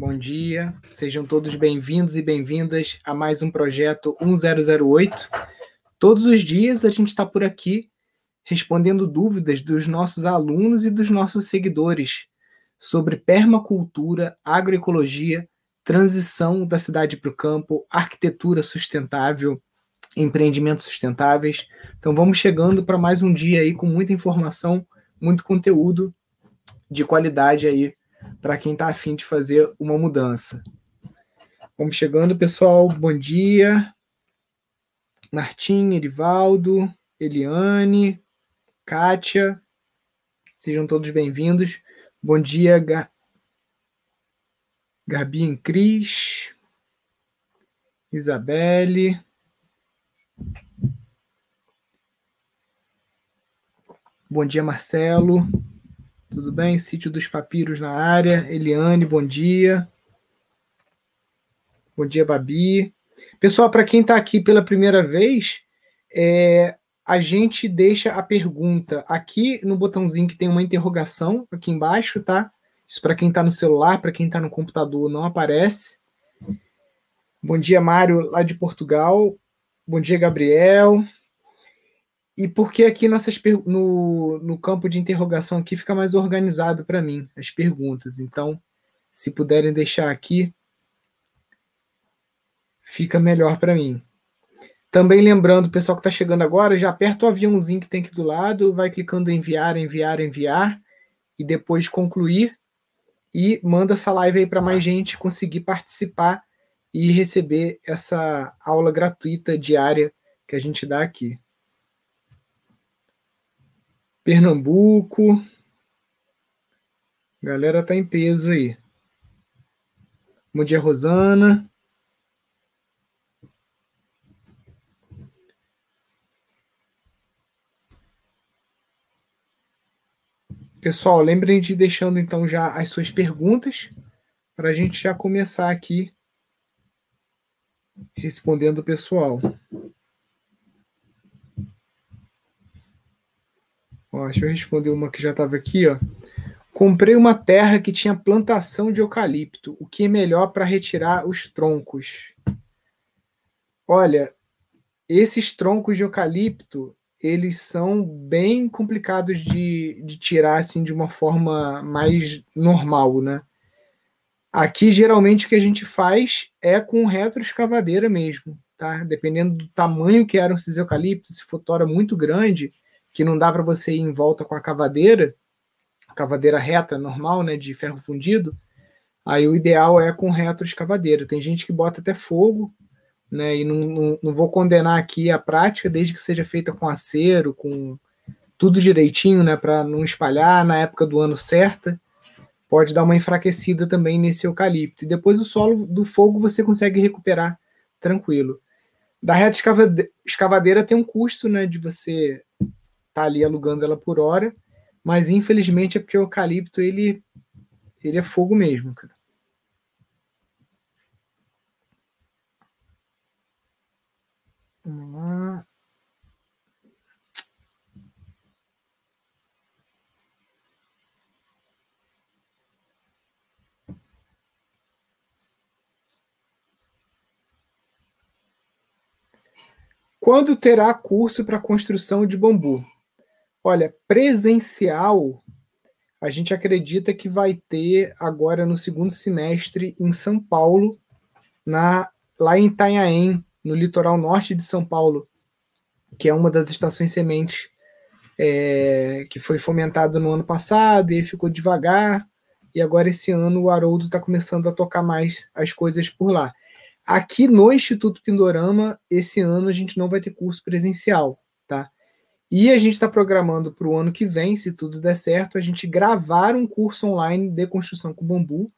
Bom dia, sejam todos bem-vindos e bem-vindas a mais um projeto 1008. Todos os dias a gente está por aqui respondendo dúvidas dos nossos alunos e dos nossos seguidores sobre permacultura, agroecologia, transição da cidade para o campo, arquitetura sustentável, empreendimentos sustentáveis. Então vamos chegando para mais um dia aí com muita informação, muito conteúdo de qualidade aí para quem está afim de fazer uma mudança. Vamos chegando, pessoal. Bom dia. Martim, Erivaldo, Eliane, Kátia. Sejam todos bem-vindos. Bom dia, Gar... Gabi e Cris. Isabelle. Bom dia, Marcelo. Tudo bem? Sítio dos Papiros na área. Eliane, bom dia. Bom dia, Babi. Pessoal, para quem está aqui pela primeira vez, é, a gente deixa a pergunta aqui no botãozinho que tem uma interrogação aqui embaixo, tá? Isso para quem está no celular, para quem está no computador não aparece. Bom dia, Mário, lá de Portugal. Bom dia, Gabriel. E porque aqui nessas no, no campo de interrogação aqui fica mais organizado para mim as perguntas. Então, se puderem deixar aqui, fica melhor para mim. Também lembrando, o pessoal que está chegando agora, já aperta o aviãozinho que tem aqui do lado, vai clicando em enviar, enviar, enviar, e depois concluir, e manda essa live aí para mais gente conseguir participar e receber essa aula gratuita diária que a gente dá aqui. Pernambuco. Galera tá em peso aí. Bom dia, Rosana. Pessoal, lembrem de deixando então já as suas perguntas para a gente já começar aqui respondendo o pessoal. Deixa eu responder uma que já estava aqui, ó. Comprei uma terra que tinha plantação de eucalipto. O que é melhor para retirar os troncos? Olha, esses troncos de eucalipto, eles são bem complicados de, de tirar assim de uma forma mais normal, né? Aqui, geralmente, o que a gente faz é com retroescavadeira mesmo, tá? Dependendo do tamanho que eram esses eucaliptos, se for tora muito grande, que não dá para você ir em volta com a cavadeira, cavadeira reta, normal, né, de ferro fundido, aí o ideal é com retroescavadeira. Tem gente que bota até fogo, né, e não, não, não vou condenar aqui a prática, desde que seja feita com acero, com tudo direitinho, né, para não espalhar na época do ano certa. Pode dar uma enfraquecida também nesse eucalipto. E depois o solo do fogo você consegue recuperar tranquilo. Da reta escavadeira tem um custo, né, de você tá ali alugando ela por hora, mas infelizmente é porque o eucalipto ele, ele é fogo mesmo, cara. Quando terá curso para construção de bambu? Olha, presencial, a gente acredita que vai ter agora no segundo semestre em São Paulo, na, lá em Itanhaém, no litoral norte de São Paulo, que é uma das estações sementes é, que foi fomentado no ano passado e ficou devagar. E agora esse ano o Haroldo está começando a tocar mais as coisas por lá. Aqui no Instituto Pindorama, esse ano a gente não vai ter curso presencial? E a gente está programando para o ano que vem, se tudo der certo, a gente gravar um curso online de construção com bambu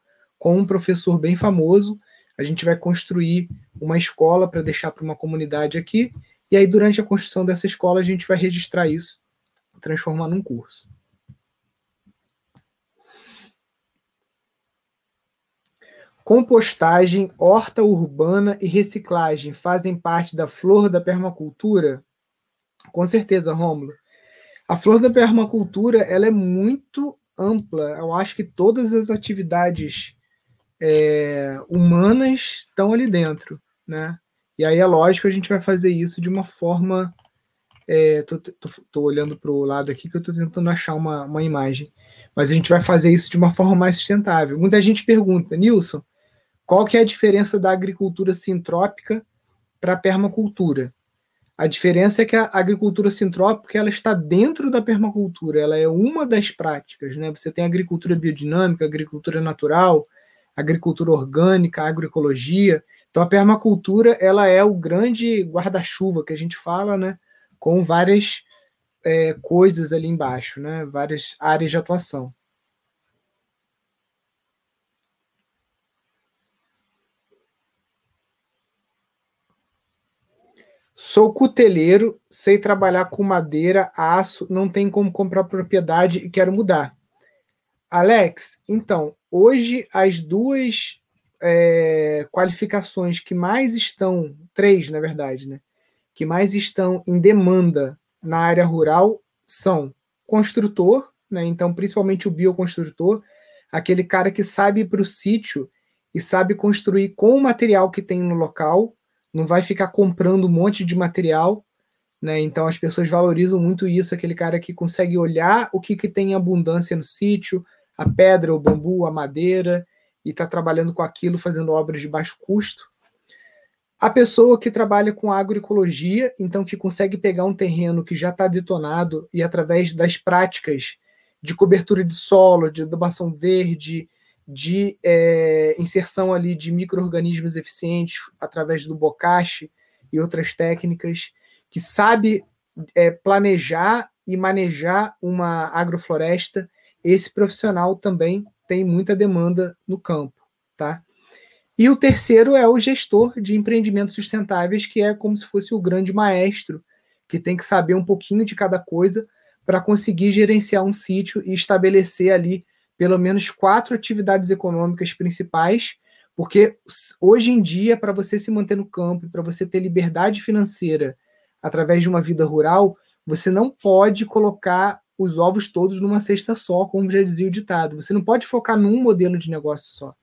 com um professor bem famoso. A gente vai construir uma escola para deixar para uma comunidade aqui. E aí, durante a construção dessa escola, a gente vai registrar isso, transformar num curso. Compostagem, horta urbana e reciclagem fazem parte da flor da permacultura? Com certeza, Rômulo. A flor da permacultura ela é muito ampla. Eu acho que todas as atividades é, humanas estão ali dentro, né? E aí é lógico a gente vai fazer isso de uma forma. É, olhando para o lado aqui que eu estou tentando achar uma, uma imagem. Mas a gente vai fazer isso de uma forma mais sustentável. Muita gente pergunta, Nilson, qual que é a diferença da agricultura sintrópica para a permacultura? A diferença é que a agricultura sintrópica ela está dentro da permacultura, ela é uma das práticas. Né? Você tem agricultura biodinâmica, agricultura natural, agricultura orgânica, agroecologia. Então a permacultura ela é o grande guarda-chuva que a gente fala, né? com várias é, coisas ali embaixo, né? várias áreas de atuação. Sou cuteleiro, sei trabalhar com madeira, aço, não tem como comprar propriedade e quero mudar. Alex, então, hoje as duas é, qualificações que mais estão, três na verdade, né? Que mais estão em demanda na área rural são construtor, né? Então, principalmente o bioconstrutor, aquele cara que sabe para o sítio e sabe construir com o material que tem no local não vai ficar comprando um monte de material, né? Então as pessoas valorizam muito isso, aquele cara que consegue olhar o que, que tem em abundância no sítio, a pedra, o bambu, a madeira, e está trabalhando com aquilo, fazendo obras de baixo custo. A pessoa que trabalha com agroecologia, então que consegue pegar um terreno que já está detonado e através das práticas de cobertura de solo, de adubação verde, de é, inserção ali de micro-organismos eficientes através do bocache e outras técnicas, que sabe é, planejar e manejar uma agrofloresta, esse profissional também tem muita demanda no campo, tá? E o terceiro é o gestor de empreendimentos sustentáveis, que é como se fosse o grande maestro, que tem que saber um pouquinho de cada coisa para conseguir gerenciar um sítio e estabelecer ali pelo menos quatro atividades econômicas principais, porque hoje em dia, para você se manter no campo, para você ter liberdade financeira através de uma vida rural, você não pode colocar os ovos todos numa cesta só, como já dizia o ditado. Você não pode focar num modelo de negócio só.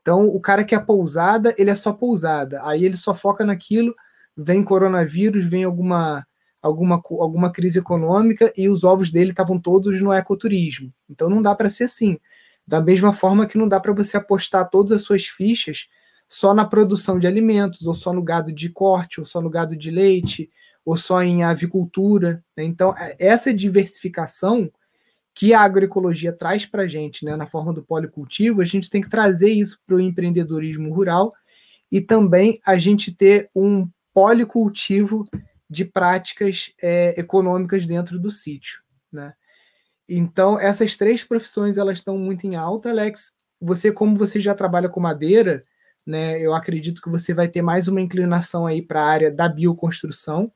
Então, o cara que é pousada, ele é só pousada. Aí ele só foca naquilo, vem coronavírus, vem alguma alguma, alguma crise econômica e os ovos dele estavam todos no ecoturismo. Então não dá para ser assim. Da mesma forma que não dá para você apostar todas as suas fichas só na produção de alimentos, ou só no gado de corte, ou só no gado de leite, ou só em avicultura. Né? Então, é, essa diversificação que a agroecologia traz para a gente, né, na forma do policultivo, a gente tem que trazer isso para o empreendedorismo rural e também a gente ter um policultivo de práticas é, econômicas dentro do sítio, né? Então, essas três profissões elas estão muito em alta, Alex. Você, como você já trabalha com madeira, né? Eu acredito que você vai ter mais uma inclinação aí para a área da bioconstrução.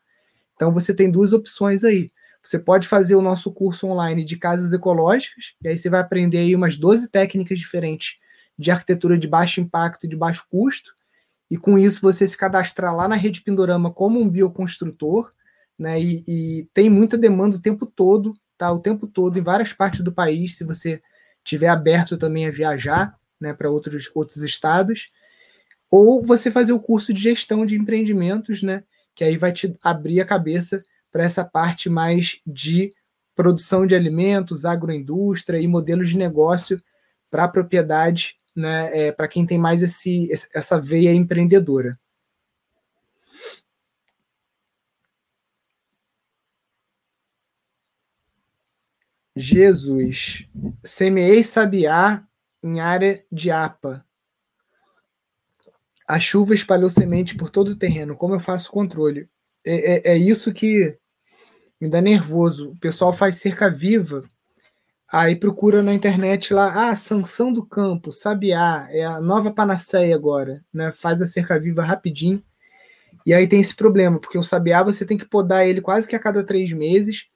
Então, você tem duas opções aí. Você pode fazer o nosso curso online de casas ecológicas, e aí você vai aprender aí umas 12 técnicas diferentes de arquitetura de baixo impacto e de baixo custo e com isso você se cadastrar lá na Rede Pindorama como um bioconstrutor, né? E, e, tem muita demanda o tempo todo, tá? O tempo todo em várias partes do país, se você tiver aberto também a viajar, né, para outros outros estados, ou você fazer o curso de gestão de empreendimentos, né? Que aí vai te abrir a cabeça para essa parte mais de produção de alimentos, agroindústria e modelos de negócio para propriedade né, é, para quem tem mais esse, essa veia empreendedora. Jesus, semeei sabiá em área de APA. A chuva espalhou semente por todo o terreno. Como eu faço controle? É, é, é isso que me dá nervoso. O pessoal faz cerca viva Aí procura na internet lá, ah, sanção do campo, sabiá, é a nova panaceia agora, né? Faz a cerca viva rapidinho. E aí tem esse problema, porque o sabiá você tem que podar ele quase que a cada três meses,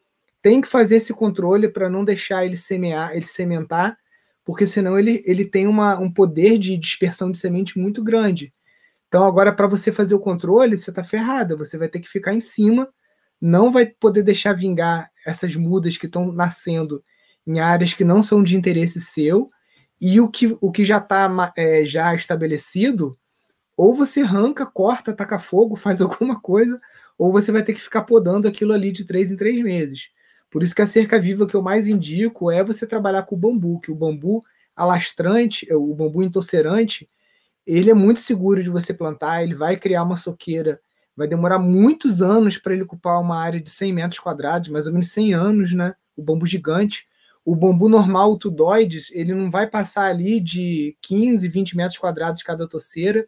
tem que fazer esse controle para não deixar ele semear, ele sementar, porque senão ele, ele tem uma, um poder de dispersão de semente muito grande. Então agora para você fazer o controle, você está ferrada, você vai ter que ficar em cima, não vai poder deixar vingar essas mudas que estão nascendo em áreas que não são de interesse seu, E o que, o que já está é, já estabelecido, ou você arranca, corta, taca fogo, faz alguma coisa, ou você vai ter que ficar podando aquilo ali de três em três meses. Por isso que a cerca viva que eu mais indico é você trabalhar com o bambu, que o bambu alastrante, o bambu entorcerante, ele é muito seguro de você plantar, ele vai criar uma soqueira, vai demorar muitos anos para ele ocupar uma área de 100 metros quadrados, mais ou menos 100 anos, né? O bambu gigante. O bambu normal, o tudoides, ele não vai passar ali de 15, 20 metros quadrados cada torceira,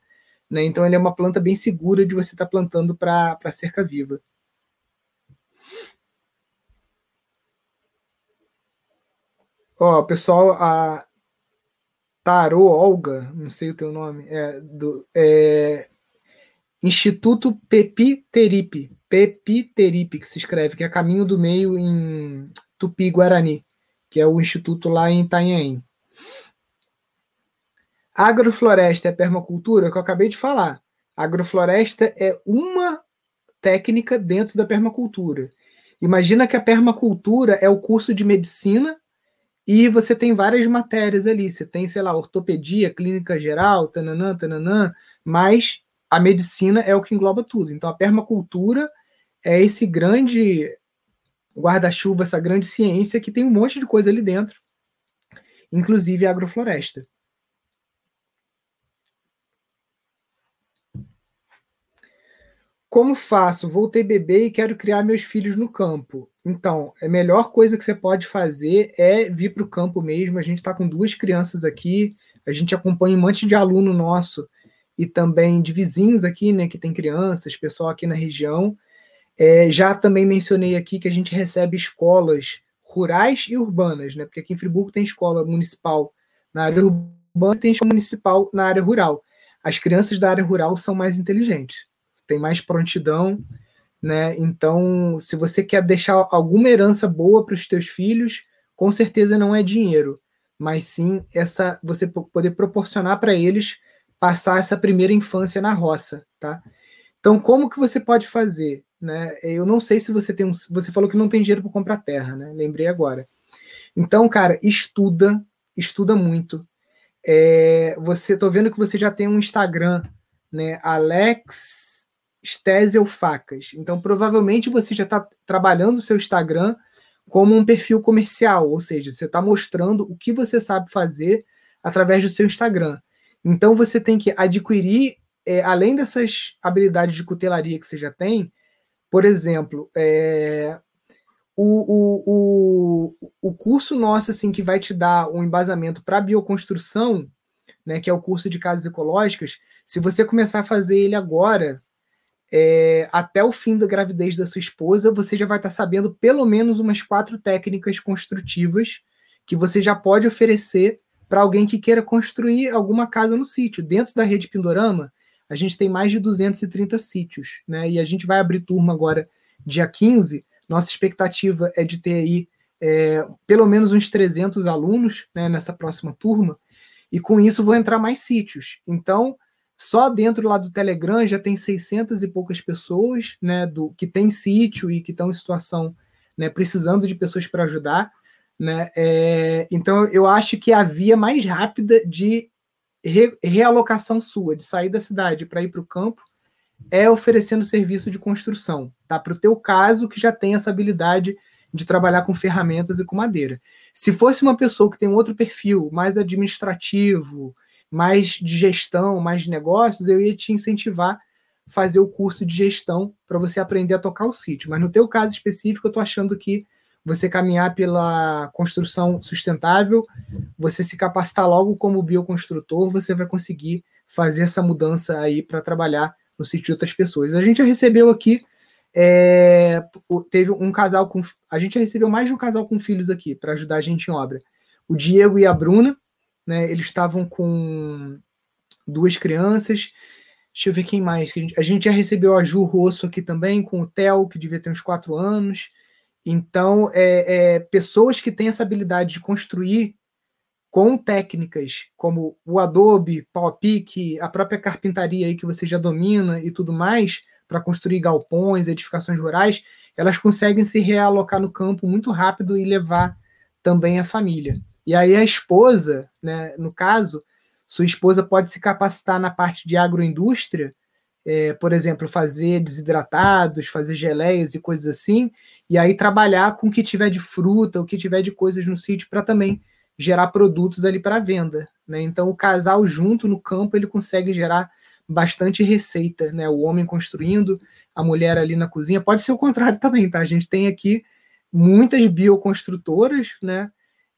né? Então ele é uma planta bem segura de você estar tá plantando para cerca viva. Ó, pessoal, a Tarô Olga, não sei o teu nome, é, do, é Instituto Pepiteripe, Pepiteripe, que se escreve, que é Caminho do Meio em Tupi-Guarani, que é o instituto lá em Itanhaém. Agrofloresta é permacultura, que eu acabei de falar. Agrofloresta é uma técnica dentro da permacultura. Imagina que a permacultura é o curso de medicina e você tem várias matérias ali. Você tem, sei lá, ortopedia, clínica geral, tananã, tananã, mas a medicina é o que engloba tudo. Então a permacultura é esse grande guarda-chuva, essa grande ciência que tem um monte de coisa ali dentro, inclusive a agrofloresta. Como faço? Voltei bebê e quero criar meus filhos no campo. Então, a melhor coisa que você pode fazer é vir para o campo mesmo. A gente está com duas crianças aqui, a gente acompanha um monte de aluno nosso e também de vizinhos aqui, né, que tem crianças, pessoal aqui na região. É, já também mencionei aqui que a gente recebe escolas rurais e urbanas, né? Porque aqui em Friburgo tem escola municipal na área urbana e tem escola municipal na área rural. As crianças da área rural são mais inteligentes tem mais prontidão, né? Então, se você quer deixar alguma herança boa para os teus filhos, com certeza não é dinheiro, mas sim essa você poder proporcionar para eles passar essa primeira infância na roça, tá? Então, como que você pode fazer, né? Eu não sei se você tem um, você falou que não tem dinheiro para comprar terra, né? Lembrei agora. Então, cara, estuda, estuda muito. É, você tô vendo que você já tem um Instagram, né? Alex Stesel Facas. Então, provavelmente você já está trabalhando o seu Instagram como um perfil comercial, ou seja, você está mostrando o que você sabe fazer através do seu Instagram. Então, você tem que adquirir, é, além dessas habilidades de cutelaria que você já tem, por exemplo, é, o, o, o, o curso nosso assim que vai te dar um embasamento para bioconstrução, né, que é o curso de casas ecológicas, se você começar a fazer ele agora, é, até o fim da gravidez da sua esposa, você já vai estar sabendo pelo menos umas quatro técnicas construtivas que você já pode oferecer para alguém que queira construir alguma casa no sítio. Dentro da rede Pindorama, a gente tem mais de 230 sítios, né? E a gente vai abrir turma agora dia 15. Nossa expectativa é de ter aí é, pelo menos uns 300 alunos né, nessa próxima turma, e com isso vão entrar mais sítios. Então, só dentro lá do Telegram já tem 600 e poucas pessoas, né, do que tem sítio e que estão em situação, né, precisando de pessoas para ajudar, né? É, então eu acho que a via mais rápida de re, realocação sua, de sair da cidade para ir para o campo, é oferecendo serviço de construção, tá? Para o teu caso que já tem essa habilidade de trabalhar com ferramentas e com madeira. Se fosse uma pessoa que tem um outro perfil, mais administrativo, mais de gestão, mais de negócios, eu ia te incentivar a fazer o curso de gestão para você aprender a tocar o sítio. Mas no teu caso específico, eu estou achando que você caminhar pela construção sustentável, você se capacitar logo como bioconstrutor, você vai conseguir fazer essa mudança aí para trabalhar no sítio de outras pessoas. A gente já recebeu aqui, é, teve um casal com. A gente já recebeu mais de um casal com filhos aqui para ajudar a gente em obra. O Diego e a Bruna, né? Eles estavam com duas crianças. Deixa eu ver quem mais. A gente já recebeu a Ju Rosso aqui também, com o Theo, que devia ter uns quatro anos. Então, é, é, pessoas que têm essa habilidade de construir com técnicas como o Adobe, PowerPic, a própria carpintaria aí que você já domina e tudo mais, para construir galpões, edificações rurais, elas conseguem se realocar no campo muito rápido e levar também a família. E aí a esposa, né, no caso, sua esposa pode se capacitar na parte de agroindústria, é, por exemplo, fazer desidratados, fazer geleias e coisas assim, e aí trabalhar com o que tiver de fruta, o que tiver de coisas no sítio para também gerar produtos ali para venda. Né? Então, o casal junto no campo ele consegue gerar bastante receita, né? O homem construindo, a mulher ali na cozinha. Pode ser o contrário também, tá? A gente tem aqui muitas bioconstrutoras, né?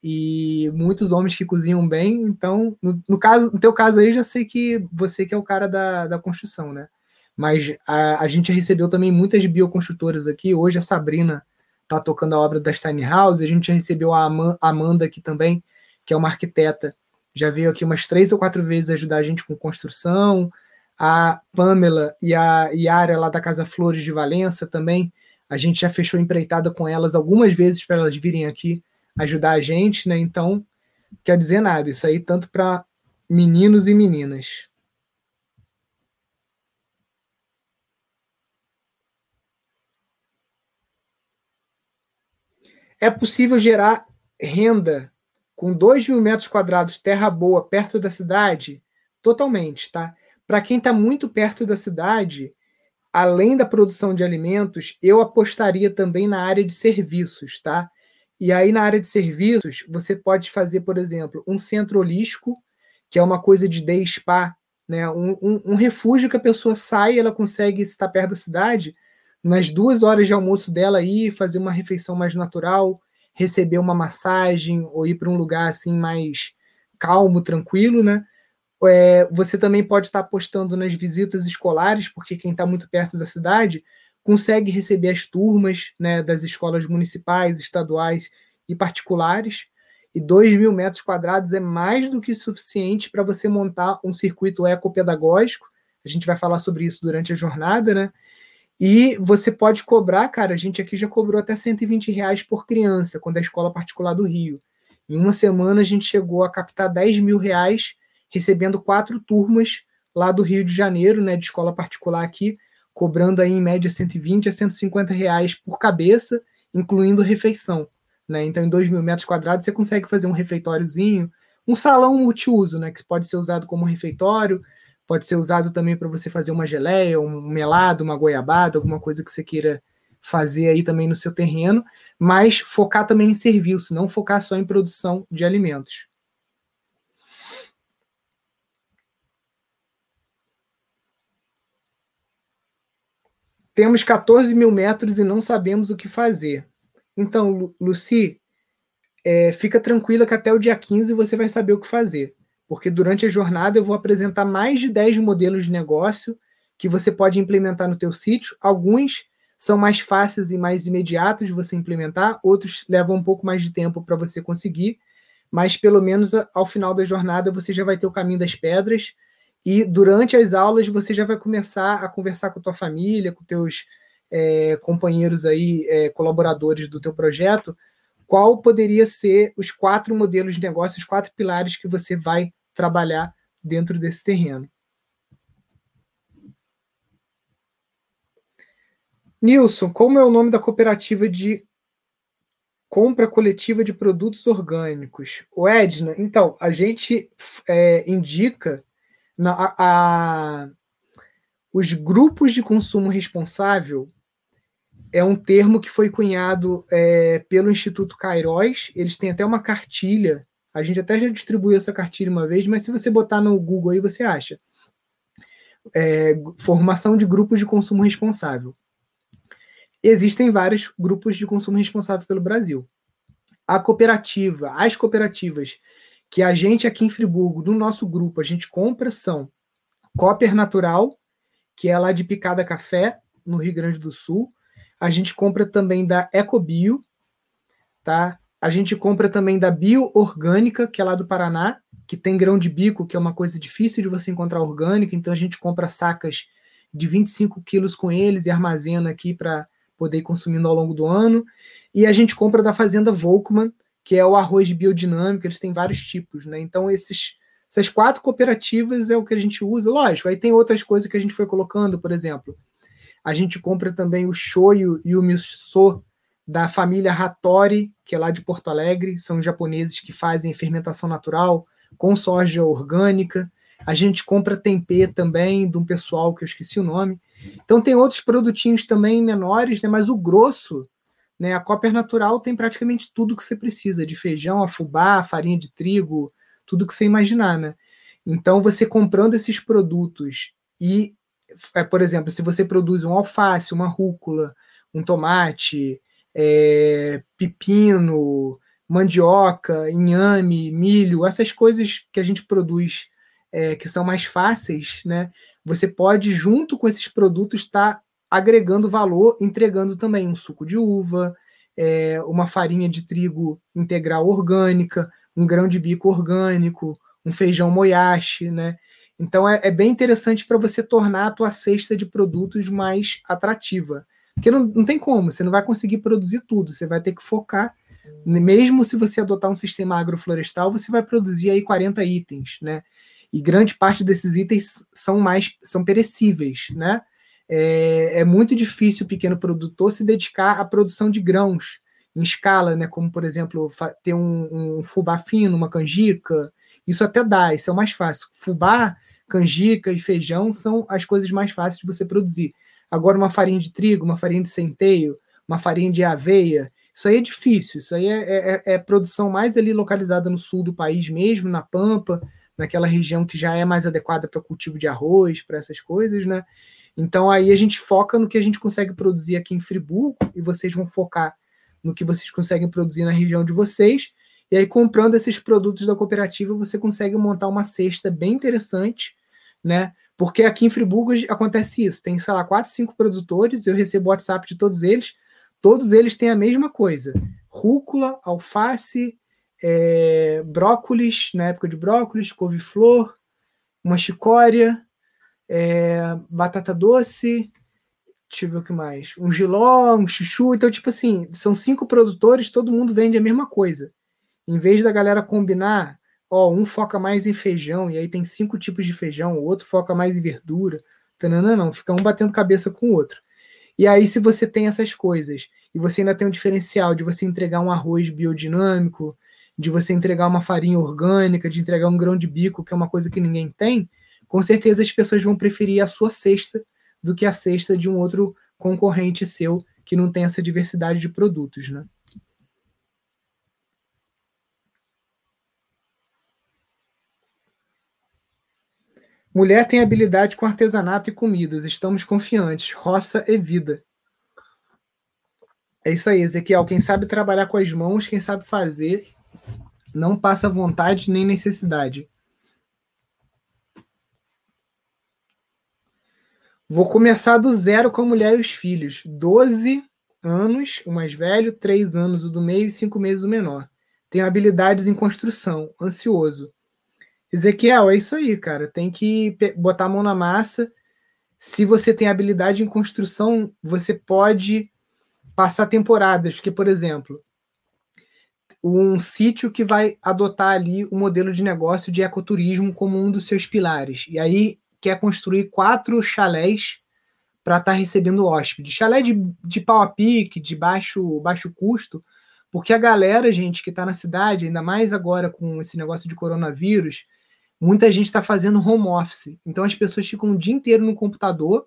E muitos homens que cozinham bem. Então, no, no caso, no teu caso aí, já sei que você que é o cara da, da construção, né? Mas a, a gente recebeu também muitas bioconstrutoras aqui. Hoje a Sabrina tá tocando a obra da Tiny House. A gente já recebeu a Amanda aqui também, que é uma arquiteta. Já veio aqui umas três ou quatro vezes ajudar a gente com construção a Pamela e a Yara lá da Casa Flores de Valença também. A gente já fechou empreitada com elas algumas vezes para elas virem aqui ajudar a gente, né? Então, quer dizer nada, isso aí tanto para meninos e meninas. É possível gerar renda com 2 mil metros quadrados, terra boa, perto da cidade? Totalmente, tá? Para quem está muito perto da cidade, além da produção de alimentos, eu apostaria também na área de serviços, tá? E aí, na área de serviços, você pode fazer, por exemplo, um centro holístico, que é uma coisa de day spa, né? Um, um, um refúgio que a pessoa sai e ela consegue estar perto da cidade, nas duas horas de almoço dela ir fazer uma refeição mais natural, receber uma massagem ou ir para um lugar assim mais calmo, tranquilo, né? É, você também pode estar apostando nas visitas escolares, porque quem está muito perto da cidade consegue receber as turmas né, das escolas municipais, estaduais e particulares. E 2 mil metros quadrados é mais do que suficiente para você montar um circuito ecopedagógico. A gente vai falar sobre isso durante a jornada, né? E você pode cobrar, cara, a gente aqui já cobrou até 120 reais por criança, quando é a escola particular do Rio. Em uma semana a gente chegou a captar 10 mil reais recebendo quatro turmas lá do Rio de Janeiro, né, de escola particular aqui, cobrando aí em média 120 a 150 reais por cabeça, incluindo refeição. Né? Então, em 2 mil metros quadrados, você consegue fazer um refeitóriozinho, um salão multiuso, né, que pode ser usado como refeitório, pode ser usado também para você fazer uma geleia, um melado, uma goiabada, alguma coisa que você queira fazer aí também no seu terreno, mas focar também em serviço, não focar só em produção de alimentos. Temos 14 mil metros e não sabemos o que fazer. Então, Luci, é, fica tranquila que até o dia 15 você vai saber o que fazer. Porque durante a jornada eu vou apresentar mais de 10 modelos de negócio que você pode implementar no teu sítio. Alguns são mais fáceis e mais imediatos de você implementar, outros levam um pouco mais de tempo para você conseguir, mas pelo menos ao final da jornada você já vai ter o caminho das pedras e durante as aulas você já vai começar a conversar com a tua família, com teus é, companheiros aí, é, colaboradores do teu projeto, qual poderia ser os quatro modelos de negócio, os quatro pilares que você vai trabalhar dentro desse terreno. Nilson, como é o nome da cooperativa de compra coletiva de produtos orgânicos? O Edna, então, a gente é, indica na, a, a, os grupos de consumo responsável é um termo que foi cunhado é, pelo Instituto Cairóis. Eles têm até uma cartilha. A gente até já distribuiu essa cartilha uma vez, mas se você botar no Google aí, você acha. É, formação de grupos de consumo responsável. Existem vários grupos de consumo responsável pelo Brasil. A cooperativa, as cooperativas que a gente aqui em Friburgo, no nosso grupo, a gente compra são Copper Natural, que é lá de Picada Café, no Rio Grande do Sul. A gente compra também da Ecobio, tá? A gente compra também da Bio Orgânica, que é lá do Paraná, que tem grão de bico, que é uma coisa difícil de você encontrar orgânica, então a gente compra sacas de 25 quilos com eles e armazena aqui para poder ir consumindo ao longo do ano. E a gente compra da Fazenda Volkmann, que é o arroz biodinâmico, eles têm vários tipos, né? Então, esses, essas quatro cooperativas é o que a gente usa. Lógico, aí tem outras coisas que a gente foi colocando, por exemplo. A gente compra também o shoyu e o miso da família Hattori, que é lá de Porto Alegre, são japoneses que fazem fermentação natural com soja orgânica. A gente compra tempê também de um pessoal que eu esqueci o nome. Então tem outros produtinhos também menores, né? mas o grosso, né? a Copper Natural tem praticamente tudo que você precisa, de feijão, a fubá, farinha de trigo, tudo que você imaginar. Né? Então você comprando esses produtos e, é, por exemplo, se você produz um alface, uma rúcula, um tomate, é, pepino, mandioca, inhame, milho, essas coisas que a gente produz é, que são mais fáceis, né? Você pode, junto com esses produtos, estar tá agregando valor, entregando também um suco de uva, é, uma farinha de trigo integral orgânica, um grão de bico orgânico, um feijão moyashi, né? Então é, é bem interessante para você tornar a tua cesta de produtos mais atrativa. Porque não, não tem como, você não vai conseguir produzir tudo, você vai ter que focar. Mesmo se você adotar um sistema agroflorestal, você vai produzir aí 40 itens, né? E grande parte desses itens são mais são perecíveis, né? É, é muito difícil o pequeno produtor se dedicar à produção de grãos em escala, né? Como por exemplo ter um, um fubá fino, uma canjica, isso até dá, isso é o mais fácil. Fubá, canjica e feijão são as coisas mais fáceis de você produzir. Agora, uma farinha de trigo, uma farinha de centeio, uma farinha de aveia, isso aí é difícil. Isso aí é, é, é, é produção mais ali localizada no sul do país mesmo, na Pampa, naquela região que já é mais adequada para cultivo de arroz, para essas coisas, né? Então aí a gente foca no que a gente consegue produzir aqui em Friburgo e vocês vão focar no que vocês conseguem produzir na região de vocês. E aí comprando esses produtos da cooperativa, você consegue montar uma cesta bem interessante, né? Porque aqui em Friburgo acontece isso. Tem, sei lá, quatro, cinco produtores, eu recebo WhatsApp de todos eles. Todos eles têm a mesma coisa: rúcula, alface, é, brócolis, na época de brócolis, couve-flor, uma chicória, é, batata doce, deixa eu ver o que mais, um giló, um chuchu. Então, tipo assim, são cinco produtores, todo mundo vende a mesma coisa. Em vez da galera combinar, ó, um foca mais em feijão, e aí tem cinco tipos de feijão, o outro foca mais em verdura. Tanana, não, fica um batendo cabeça com o outro. E aí, se você tem essas coisas, e você ainda tem um diferencial de você entregar um arroz biodinâmico, de você entregar uma farinha orgânica, de entregar um grão de bico, que é uma coisa que ninguém tem, com certeza as pessoas vão preferir a sua cesta do que a cesta de um outro concorrente seu que não tem essa diversidade de produtos, né? Mulher tem habilidade com artesanato e comidas. Estamos confiantes. Roça e vida. É isso aí, Ezequiel. Quem sabe trabalhar com as mãos, quem sabe fazer, não passa vontade nem necessidade. Vou começar do zero com a mulher e os filhos. 12 anos, o mais velho, 3 anos o do meio e 5 meses o menor. Tenho habilidades em construção, ansioso. Ezequiel, é isso aí, cara. Tem que botar a mão na massa. Se você tem habilidade em construção, você pode passar temporadas. Porque, por exemplo, um sítio que vai adotar ali o modelo de negócio de ecoturismo como um dos seus pilares. E aí quer construir quatro chalés para estar tá recebendo hóspede. Chalé de, de pau a pique, de baixo, baixo custo, porque a galera, gente, que está na cidade, ainda mais agora com esse negócio de coronavírus, muita gente está fazendo home office. Então as pessoas ficam o dia inteiro no computador.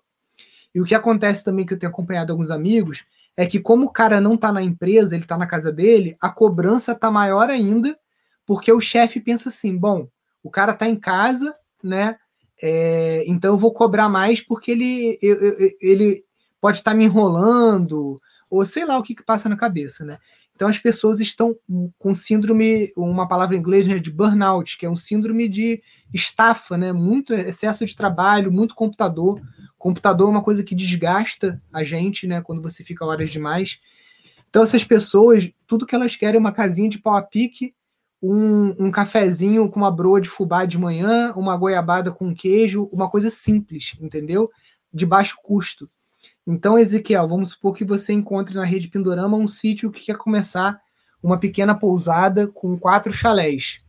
E o que acontece também, que eu tenho acompanhado alguns amigos, é que como o cara não está na empresa, ele está na casa dele, a cobrança está maior ainda, porque o chefe pensa assim, bom, o cara está em casa, né? É, então eu vou cobrar mais porque ele, eu, eu, ele pode estar tá me enrolando, ou sei lá o que, que passa na cabeça, né? Então as pessoas estão com síndrome, uma palavra em inglês né, de burnout, que é um síndrome de estafa, né? Muito excesso de trabalho, muito computador. Computador é uma coisa que desgasta a gente, né? Quando você fica horas demais. Então essas pessoas, tudo que elas querem é uma casinha de pau a pique, um, um cafezinho com uma broa de fubá de manhã, uma goiabada com queijo, uma coisa simples, entendeu? De baixo custo. Então, Ezequiel, vamos supor que você encontre na rede Pindorama um sítio que quer começar uma pequena pousada com quatro chalés.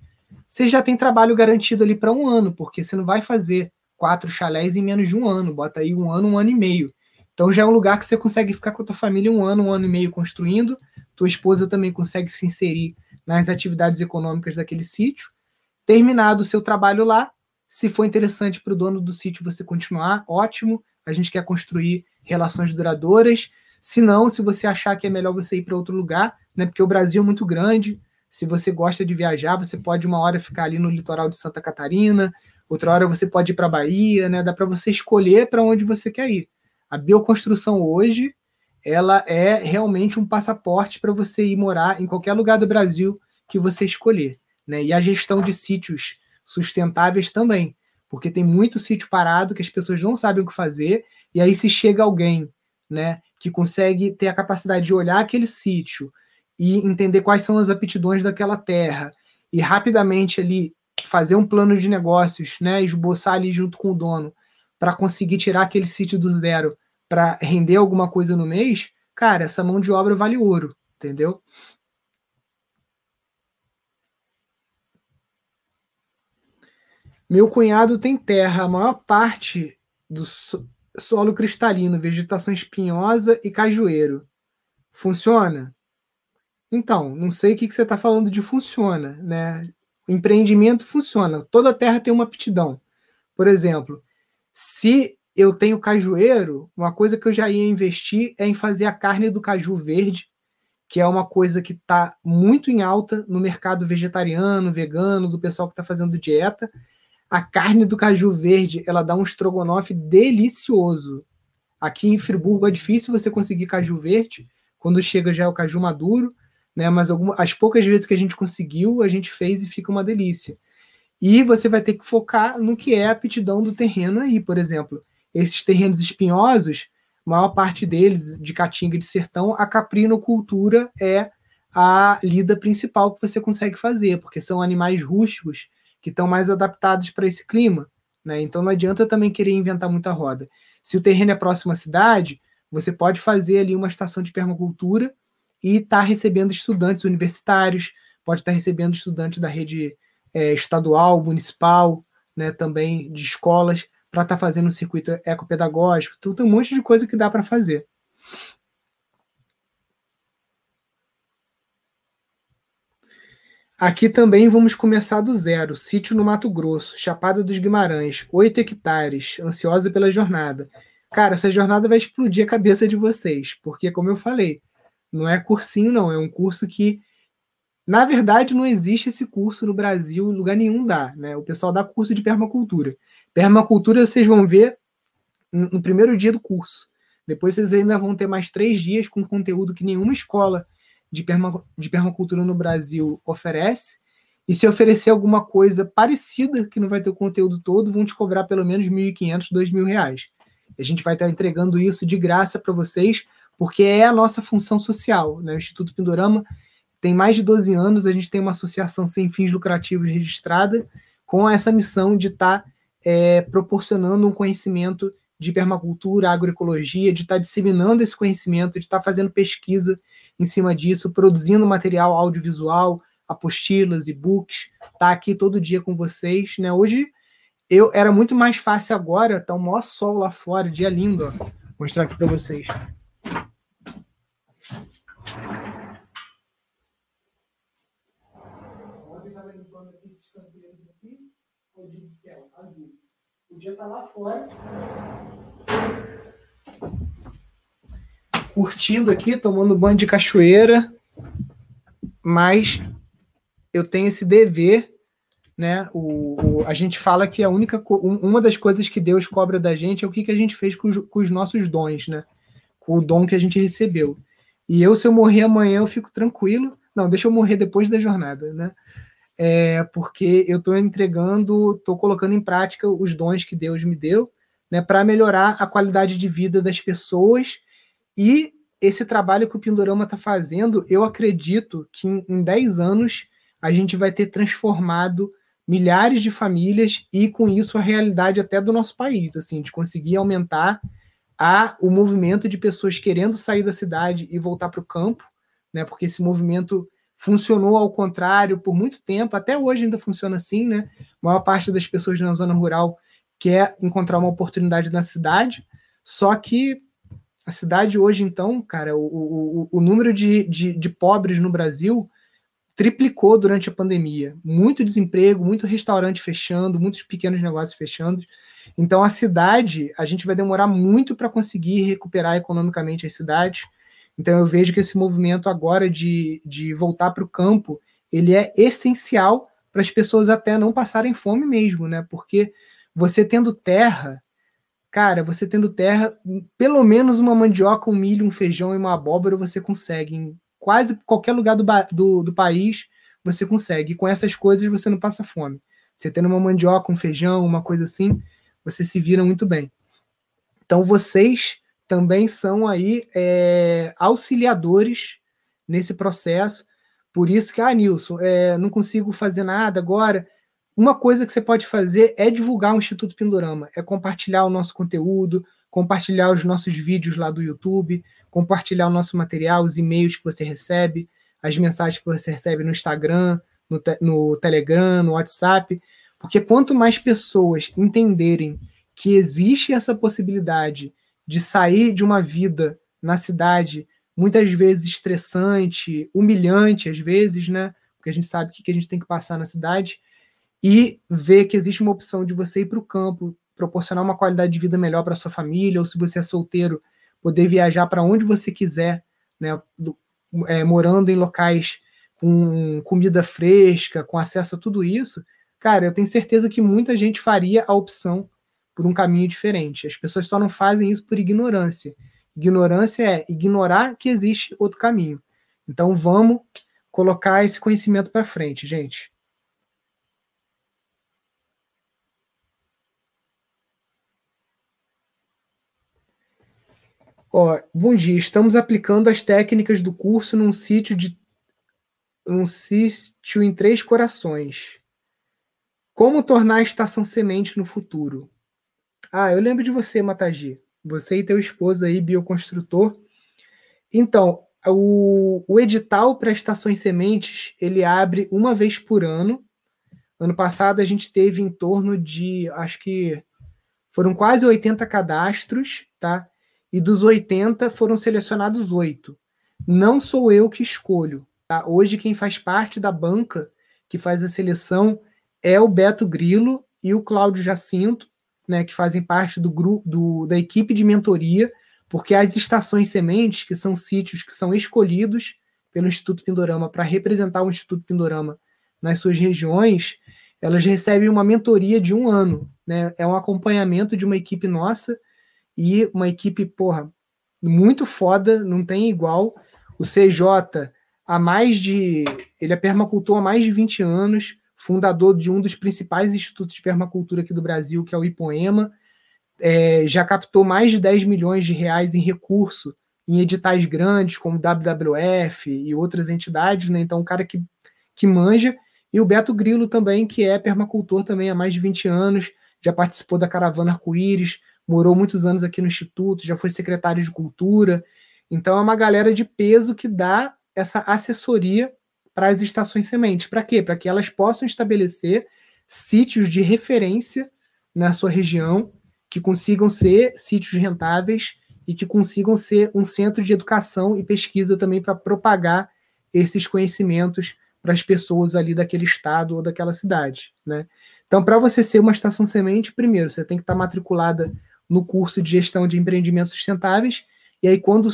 Você já tem trabalho garantido ali para um ano, porque você não vai fazer quatro chalés em menos de um ano, bota aí um ano, um ano e meio. Então já é um lugar que você consegue ficar com a tua família um ano, um ano e meio construindo. Tua esposa também consegue se inserir nas atividades econômicas daquele sítio. Terminado o seu trabalho lá, se for interessante para o dono do sítio você continuar, ótimo. A gente quer construir relações duradouras. Se não, se você achar que é melhor você ir para outro lugar, né? Porque o Brasil é muito grande. Se você gosta de viajar, você pode uma hora ficar ali no litoral de Santa Catarina, outra hora você pode ir para Bahia, né? Dá para você escolher para onde você quer ir. A bioconstrução hoje, ela é realmente um passaporte para você ir morar em qualquer lugar do Brasil que você escolher, né? E a gestão de sítios sustentáveis também, porque tem muito sítio parado que as pessoas não sabem o que fazer, e aí se chega alguém, né, que consegue ter a capacidade de olhar aquele sítio e entender quais são as aptidões daquela terra e rapidamente ali fazer um plano de negócios, né, esboçar ali junto com o dono para conseguir tirar aquele sítio do zero para render alguma coisa no mês, cara, essa mão de obra vale ouro, entendeu? Meu cunhado tem terra, a maior parte do solo cristalino, vegetação espinhosa e cajueiro. Funciona? Então, não sei o que, você está falando de funciona, né? empreendimento funciona. Toda terra tem uma aptidão. Por exemplo, se eu tenho cajueiro, uma coisa que eu já ia investir é em fazer a carne do caju verde, que é uma coisa que está muito em alta no mercado vegetariano, vegano, do pessoal que está fazendo dieta. A carne do caju verde, ela dá um estrogonofe delicioso. Aqui em Friburgo é difícil você conseguir caju verde, quando chega já é o caju maduro, né? Mas alguma, as poucas vezes que a gente conseguiu, a gente fez e fica uma delícia. E você vai ter que focar no que é a aptidão do terreno aí, por exemplo. Esses terrenos espinhosos, maior parte deles de caatinga de sertão, a caprinocultura é a lida principal que você consegue fazer, porque são animais rústicos que estão mais adaptados para esse clima. Né? Então não adianta também querer inventar muita roda. Se o terreno é próximo à cidade, você pode fazer ali uma estação de permacultura e estar tá recebendo estudantes universitários, pode estar tá recebendo estudantes da rede é, estadual, municipal, né, também de escolas, para estar tá fazendo um circuito ecopedagógico. Então tem um monte de coisa que dá para fazer. Aqui também vamos começar do zero. Sítio no Mato Grosso, Chapada dos Guimarães, 8 hectares, ansiosa pela jornada. Cara, essa jornada vai explodir a cabeça de vocês, porque, como eu falei, não é cursinho, não. É um curso que, na verdade, não existe esse curso no Brasil, lugar nenhum dá. Né? O pessoal dá curso de permacultura. Permacultura vocês vão ver no primeiro dia do curso. Depois vocês ainda vão ter mais três dias com conteúdo que nenhuma escola de, perma, de permacultura no Brasil oferece. E se oferecer alguma coisa parecida, que não vai ter o conteúdo todo, vão te cobrar pelo menos R$ 1.500, R$ 2.000. A gente vai estar entregando isso de graça para vocês, porque é a nossa função social. Né? O Instituto Pindorama tem mais de 12 anos, a gente tem uma associação sem fins lucrativos registrada, com essa missão de estar tá, é, proporcionando um conhecimento de permacultura, agroecologia, de estar tá disseminando esse conhecimento, de estar tá fazendo pesquisa em cima disso, produzindo material audiovisual, apostilas, e-books, tá aqui todo dia com vocês, né? Hoje eu era muito mais fácil agora, tá um maior sol lá fora, dia lindo, ó. Vou mostrar aqui para vocês. O dia tá lá fora curtindo aqui, tomando banho de cachoeira, mas eu tenho esse dever, né? O, o, a gente fala que a única uma das coisas que Deus cobra da gente é o que, que a gente fez com os, com os nossos dons, né? Com o dom que a gente recebeu. E eu, se eu morrer amanhã, eu fico tranquilo. Não, deixa eu morrer depois da jornada, né? É, porque eu estou entregando, estou colocando em prática os dons que Deus me deu, né, para melhorar a qualidade de vida das pessoas e esse trabalho que o Pindorama está fazendo, eu acredito que em, em 10 anos a gente vai ter transformado milhares de famílias e com isso a realidade até do nosso país, assim, de conseguir aumentar a, o movimento de pessoas querendo sair da cidade e voltar para o campo, né? Porque esse movimento funcionou ao contrário por muito tempo, até hoje ainda funciona assim, né? A maior parte das pessoas na zona rural quer encontrar uma oportunidade na cidade, só que A cidade hoje, então, cara, o, o, o número de, de, de pobres no Brasil triplicou durante a pandemia. Muito desemprego, muito restaurante fechando, muitos pequenos negócios fechando. Então, a cidade, a gente vai demorar muito para conseguir recuperar economicamente as cidades. Então, eu vejo que esse movimento agora de, de voltar para o campo, ele é essencial para as pessoas até não passarem fome mesmo, né? Porque você tendo terra, cara, você tendo terra, pelo menos uma mandioca, um milho, um feijão e uma abóbora você consegue. Em quase qualquer lugar do, do, do país você consegue. E com essas coisas você não passa fome. Você tendo uma mandioca, um feijão, uma coisa assim, você se vira muito bem. Então vocês também são aí é, auxiliadores nesse processo. Por isso que, ah, Nilson, é, não consigo fazer nada agora. Uma coisa que você pode fazer é divulgar o Instituto Pindorama, é compartilhar o nosso conteúdo, compartilhar os nossos vídeos lá do YouTube, compartilhar o nosso material, os e-mails que você recebe, as mensagens que você recebe no Instagram, no, te no Telegram, no WhatsApp, porque quanto mais pessoas entenderem que existe essa possibilidade de sair de uma vida na cidade, muitas vezes estressante, humilhante, às vezes, né? Porque a gente sabe o que a gente tem que passar na cidade, e ver que existe uma opção de você ir para o campo, proporcionar uma qualidade de vida melhor para sua família, ou se você é solteiro, poder viajar para onde você quiser, né? É, morando em locais com comida fresca, com acesso a tudo isso, cara, eu tenho certeza que muita gente faria a opção por um caminho diferente. As pessoas só não fazem isso por ignorância. Ignorância é ignorar que existe outro caminho. Então vamos colocar esse conhecimento para frente, gente. Ó, bom dia. Estamos aplicando as técnicas do curso num sítio de um sítio em Três Corações. Como tornar a estação semente no futuro? Ah, eu lembro de você, Matagi. Você e teu esposo aí, bioconstrutor. Então, o, o edital para estações sementes, ele abre uma vez por ano. Ano passado a gente teve em torno de, acho que foram quase 80 cadastros, tá? E dos 80 foram selecionados oito. Não sou eu que escolho, tá? Hoje quem faz parte da banca que faz a seleção é o Beto Grilo e o Cláudio Jacinto, né, que fazem parte do grupo da equipe de mentoria, porque as estações sementes, que são sítios que são escolhidos pelo Instituto Pindorama para representar o Instituto Pindorama nas suas regiões, elas recebem uma mentoria de um ano, né? É um acompanhamento de uma equipe nossa e uma equipe, porra, muito foda, não tem igual. O CJ há mais de. Ele é permacultor há mais de 20 anos, fundador de um dos principais institutos de permacultura aqui do Brasil, que é o Ipoema. É, já captou mais de 10 milhões de reais em recurso em editais grandes, como WWF e outras entidades, né? Então, um cara que, que manja. E o Beto Grilo também, que é permacultor também há mais de 20 anos, já participou da Caravana Arco-Íris, morou muitos anos aqui no Instituto, já foi secretário de Cultura. Então, é uma galera de peso que dá essa assessoria para as estações sementes. Para quê? Para que elas possam estabelecer sítios de referência na sua região, que consigam ser sítios rentáveis e que consigam ser um centro de educação e pesquisa também para propagar esses conhecimentos para as pessoas ali daquele estado ou daquela cidade, né? Então, para você ser uma estação semente, primeiro você tem que estar tá matriculada no curso de gestão de empreendimentos sustentáveis. E aí quando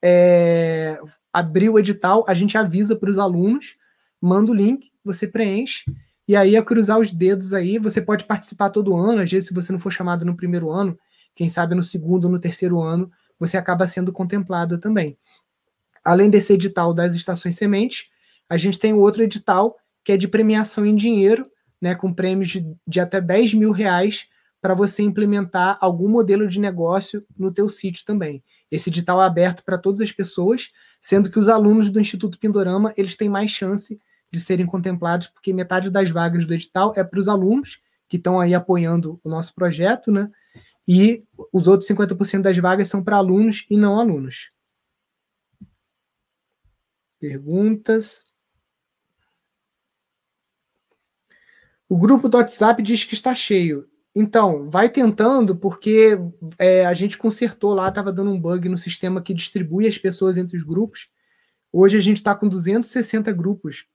é, abrir o edital, a gente avisa para os alunos, manda o link, você preenche, e aí é cruzar os dedos aí, você pode participar todo ano, às vezes se você não for chamado no primeiro ano, quem sabe no segundo ou no terceiro ano, você acaba sendo contemplado também. Além desse edital das estações sementes, a gente tem outro edital, que é de premiação em dinheiro, né, com prêmios de, de até 10 mil reais para você implementar algum modelo de negócio no teu sítio também. Esse edital é aberto para todas as pessoas, sendo que os alunos do Instituto Pindorama eles têm mais chance de serem contemplados, porque metade das vagas do edital é para os alunos que estão aí apoiando o nosso projeto, né? E os outros 50% das vagas são para alunos e não alunos. Perguntas? O grupo do WhatsApp diz que está cheio. Então, vai tentando, porque é, a gente consertou lá, estava dando um bug no sistema que distribui as pessoas entre os grupos. Hoje a gente está com 260 grupos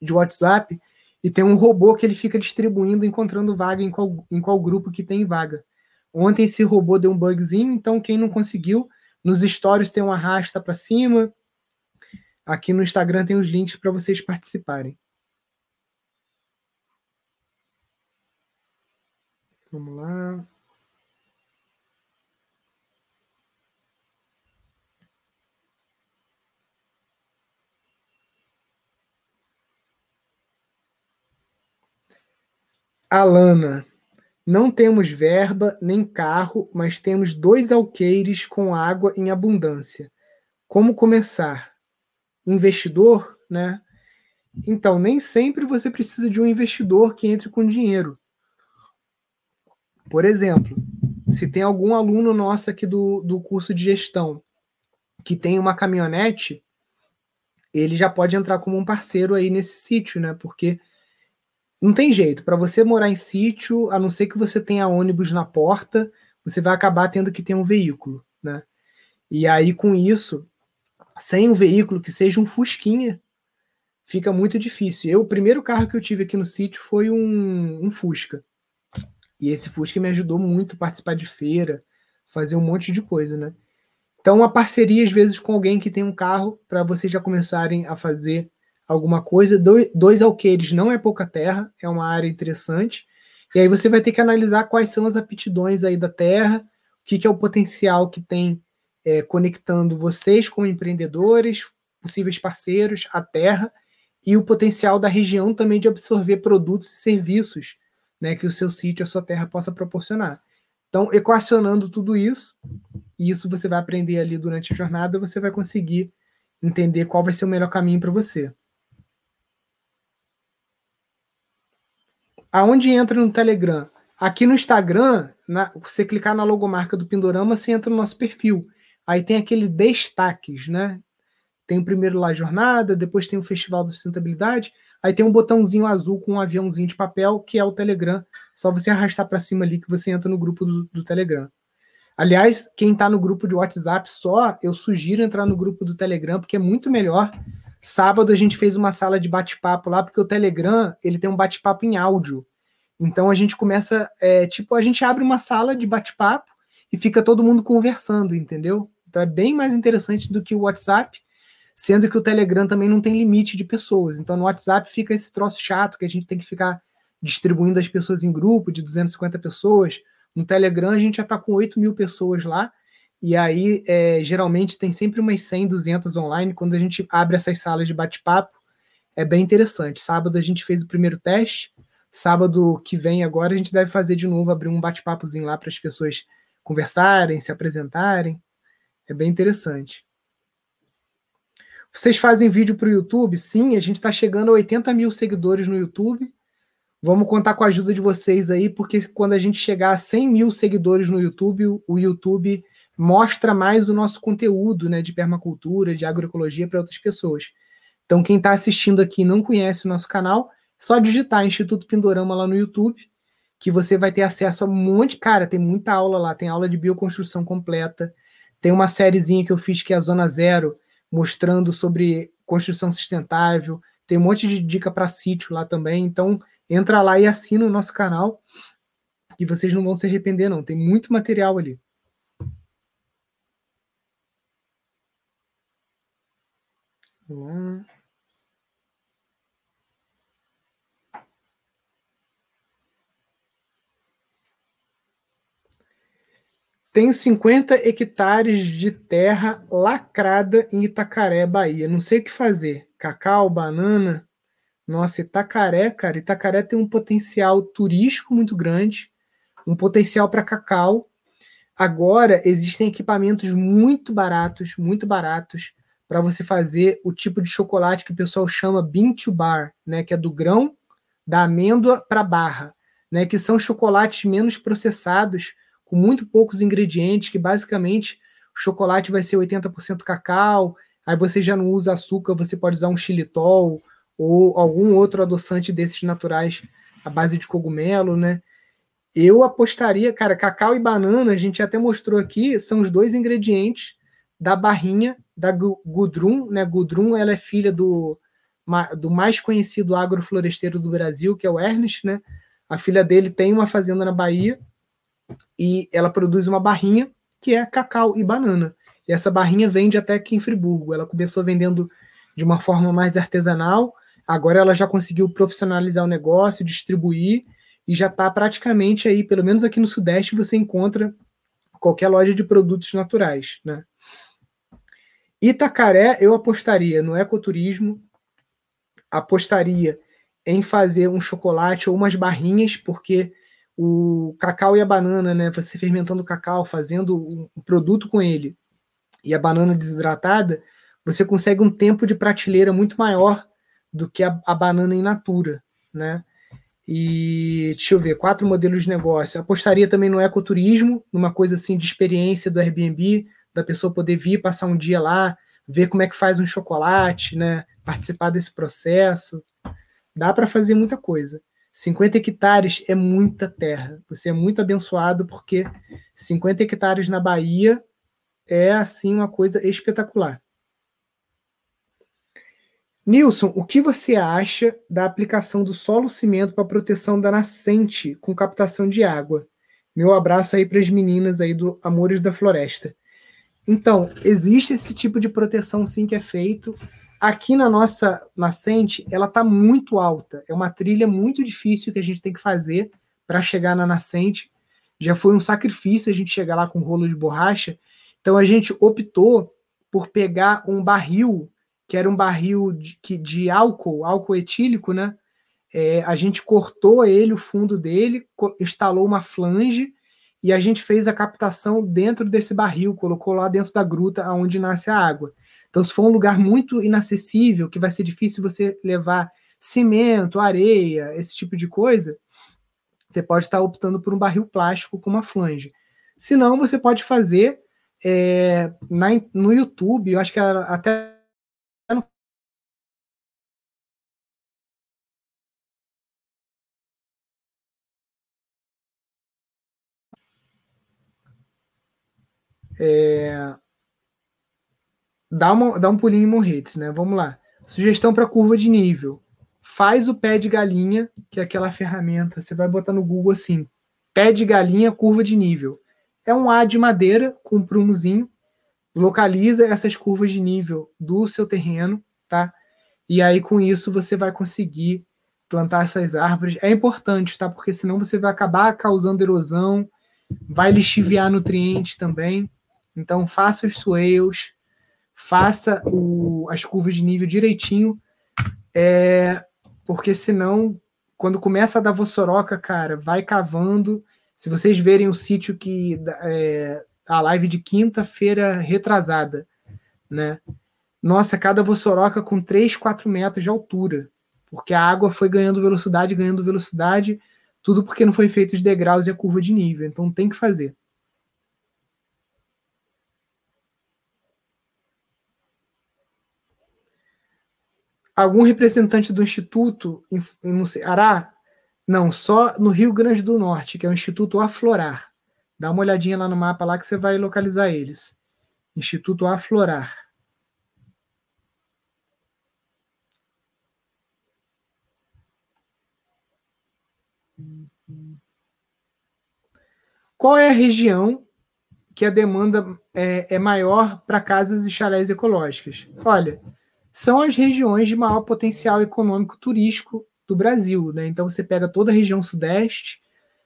de WhatsApp e tem um robô que ele fica distribuindo, encontrando vaga em qual, em qual grupo que tem vaga. Ontem esse robô deu um bugzinho, então quem não conseguiu, nos stories tem um arrasta para cima. Aqui no Instagram tem os links para vocês participarem. Vamos lá. Alana, não temos verba nem carro, mas temos dois alqueires com água em abundância. Como começar? Investidor, né? Então, nem sempre você precisa de um investidor que entre com dinheiro. Por exemplo, se tem algum aluno nosso aqui do, do curso de gestão que tem uma caminhonete, ele já pode entrar como um parceiro aí nesse sítio, né? Porque não tem jeito, para você morar em sítio, a não ser que você tenha ônibus na porta, você vai acabar tendo que ter um veículo, né? E aí com isso, sem um veículo que seja um Fusquinha, fica muito difícil. Eu, o primeiro carro que eu tive aqui no sítio foi um, um Fusca. E esse Fusca me ajudou muito a participar de feira, fazer um monte de coisa, né? Então, uma parceria, às vezes, com alguém que tem um carro, para vocês já começarem a fazer alguma coisa. Dois, alqueires não é pouca terra, é uma área interessante. E aí você vai ter que analisar quais são as aptidões aí da terra, o que, que é o potencial que tem é, conectando vocês como empreendedores, possíveis parceiros, a terra, e o potencial da região também de absorver produtos e serviços né, que o seu sítio, a sua terra possa proporcionar. Então, equacionando tudo isso, e isso você vai aprender ali durante a jornada, você vai conseguir entender qual vai ser o melhor caminho para você. Aonde entra no Telegram? Aqui no Instagram, na, você clicar na logomarca do Pindorama, você entra no nosso perfil. Aí tem aqueles destaques, né? Tem o primeiro lá, jornada, depois tem o Festival da Sustentabilidade, Aí tem um botãozinho azul com um aviãozinho de papel, que é o Telegram. Só você arrastar para cima ali que você entra no grupo do, do Telegram. Aliás, quem está no grupo de WhatsApp só, eu sugiro entrar no grupo do Telegram, porque é muito melhor. Sábado a gente fez uma sala de bate-papo lá, porque o Telegram ele tem um bate-papo em áudio. Então a gente começa, é, tipo, a gente abre uma sala de bate-papo e fica todo mundo conversando, entendeu? Então é bem mais interessante do que o WhatsApp sendo que o Telegram também não tem limite de pessoas. Então no WhatsApp fica esse troço chato que a gente tem que ficar distribuindo as pessoas em grupo de 250 pessoas. No Telegram a gente já está com 8 mil pessoas lá, e aí é, geralmente tem sempre umas 100, 200 online. Quando a gente abre essas salas de bate-papo, é bem interessante. Sábado a gente fez o primeiro teste, sábado que vem agora a gente deve fazer de novo, abrir um bate-papozinho lá para as pessoas conversarem, se apresentarem. É bem interessante. Vocês fazem vídeo para o YouTube? Sim, a gente está chegando a 80 mil seguidores no YouTube. Vamos contar com a ajuda de vocês aí, porque quando a gente chegar a 100 mil seguidores no YouTube, o YouTube mostra mais o nosso conteúdo né, de permacultura, de agroecologia para outras pessoas. Então, quem está assistindo aqui e não conhece o nosso canal, só digitar Instituto Pindorama lá no YouTube, que você vai ter acesso a um monte. Cara, tem muita aula lá, tem aula de bioconstrução completa, tem uma sériezinha que eu fiz que é a Zona Zero, mostrando sobre construção sustentável. Tem um monte de dica para sítio lá também. Então, entra lá e assina o nosso canal, que vocês não vão se arrepender, não. Tem muito material ali. Vamos lá. Tenho 50 hectares de terra lacrada em Itacaré, Bahia. Não sei o que fazer. Cacau, banana. Nossa, Itacaré, cara. Itacaré tem um potencial turístico muito grande, um potencial para cacau. Agora existem equipamentos muito baratos, muito baratos, para você fazer o tipo de chocolate que o pessoal chama bean to bar, né? Que é do grão da amêndoa para barra, né? Que são chocolates menos processados com muito poucos ingredientes, que basicamente o chocolate vai ser 80% cacau, aí você já não usa açúcar, você pode usar um xilitol ou algum outro adoçante desses naturais à base de cogumelo, né? Eu apostaria, cara, cacau e banana, a gente até mostrou aqui, são os dois ingredientes da barrinha da Gudrun, né? Gudrun, ela é filha do, do mais conhecido agrofloresteiro do Brasil, que é o Ernest, né? A filha dele tem uma fazenda na Bahia e ela produz uma barrinha que é cacau e banana. E essa barrinha vende até aqui em Friburgo. Ela começou vendendo de uma forma mais artesanal, agora ela já conseguiu profissionalizar o negócio, distribuir e já está praticamente aí, pelo menos aqui no Sudeste, você encontra qualquer loja de produtos naturais, né? Itacaré, eu apostaria no ecoturismo, apostaria em fazer um chocolate ou umas barrinhas, porque o cacau e a banana, né? Você fermentando o cacau, fazendo um produto com ele e a banana desidratada, você consegue um tempo de prateleira muito maior do que a, a banana in natura, né? E deixa eu ver, quatro modelos de negócio. Apostaria também no ecoturismo, numa coisa assim de experiência do Airbnb, da pessoa poder vir passar um dia lá, ver como é que faz um chocolate, né? Participar desse processo. Dá para fazer muita coisa. 50 hectares é muita terra. Você é muito abençoado porque 50 hectares na Bahia é assim uma coisa espetacular. Nilson, o que você acha da aplicação do solo cimento para proteção da nascente com captação de água? Meu abraço aí para as meninas aí do Amores da Floresta. Então, existe esse tipo de proteção sim que é feito. Aqui na nossa nascente, ela está muito alta. É uma trilha muito difícil que a gente tem que fazer para chegar na nascente. Já foi um sacrifício a gente chegar lá com rolo de borracha. Então a gente optou por pegar um barril que era um barril de, de álcool, álcool etílico, né? É, a gente cortou ele, o fundo dele, instalou uma flange e a gente fez a captação dentro desse barril, colocou lá dentro da gruta onde nasce a água. Então, se for um lugar muito inacessível, que vai ser difícil você levar cimento, areia, esse tipo de coisa, você pode estar optando por um barril plástico com uma flange. Se não, você pode fazer é, na, no YouTube, eu acho que até É... Dá, uma, dá um pulinho em Morretes, né? Vamos lá. Sugestão para curva de nível. Faz o pé de galinha, que é aquela ferramenta. Você vai botar no Google assim: pé de galinha, curva de nível. É um A de madeira com um prumozinho. Localiza essas curvas de nível do seu terreno, tá? E aí com isso você vai conseguir plantar essas árvores. É importante, tá? Porque senão você vai acabar causando erosão, vai lixiviar nutrientes também. Então, faça os swales, faça o, as curvas de nível direitinho, é, porque senão, quando começa a dar vossoroca, cara, vai cavando. Se vocês verem o sítio que é, a live de quinta-feira retrasada, né? Nossa, cada vossoroca com 3, 4 metros de altura, porque a água foi ganhando velocidade, ganhando velocidade, tudo porque não foi feito os degraus e a curva de nível. Então tem que fazer. Algum representante do Instituto no Ceará? Não, só no Rio Grande do Norte, que é o Instituto Aflorar. Dá uma olhadinha lá no mapa lá que você vai localizar eles. Instituto Aflorar. Qual é a região que a demanda é, é maior para casas e chalés ecológicas? Olha, são as regiões de maior potencial econômico turístico do Brasil. Né? Então você pega toda a região sudeste,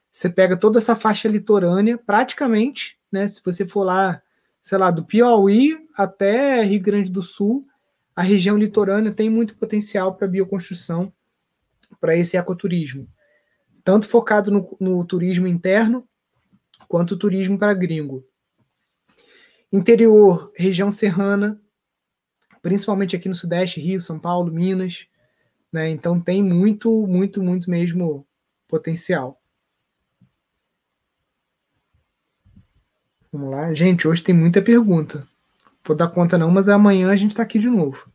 você pega toda essa faixa litorânea, praticamente, né? Se você for lá, sei lá, do Piauí até Rio Grande do Sul, a região litorânea tem muito potencial para bioconstrução, para esse ecoturismo. Tanto focado no, no turismo interno, quanto turismo para gringo. Interior, região serrana, principalmente aqui no Sudeste, Rio, São Paulo, Minas. Né? Então tem muito, muito, muito mesmo potencial. Vamos lá. Gente, hoje tem muita pergunta. Vou dar conta não, mas amanhã a gente está aqui de novo.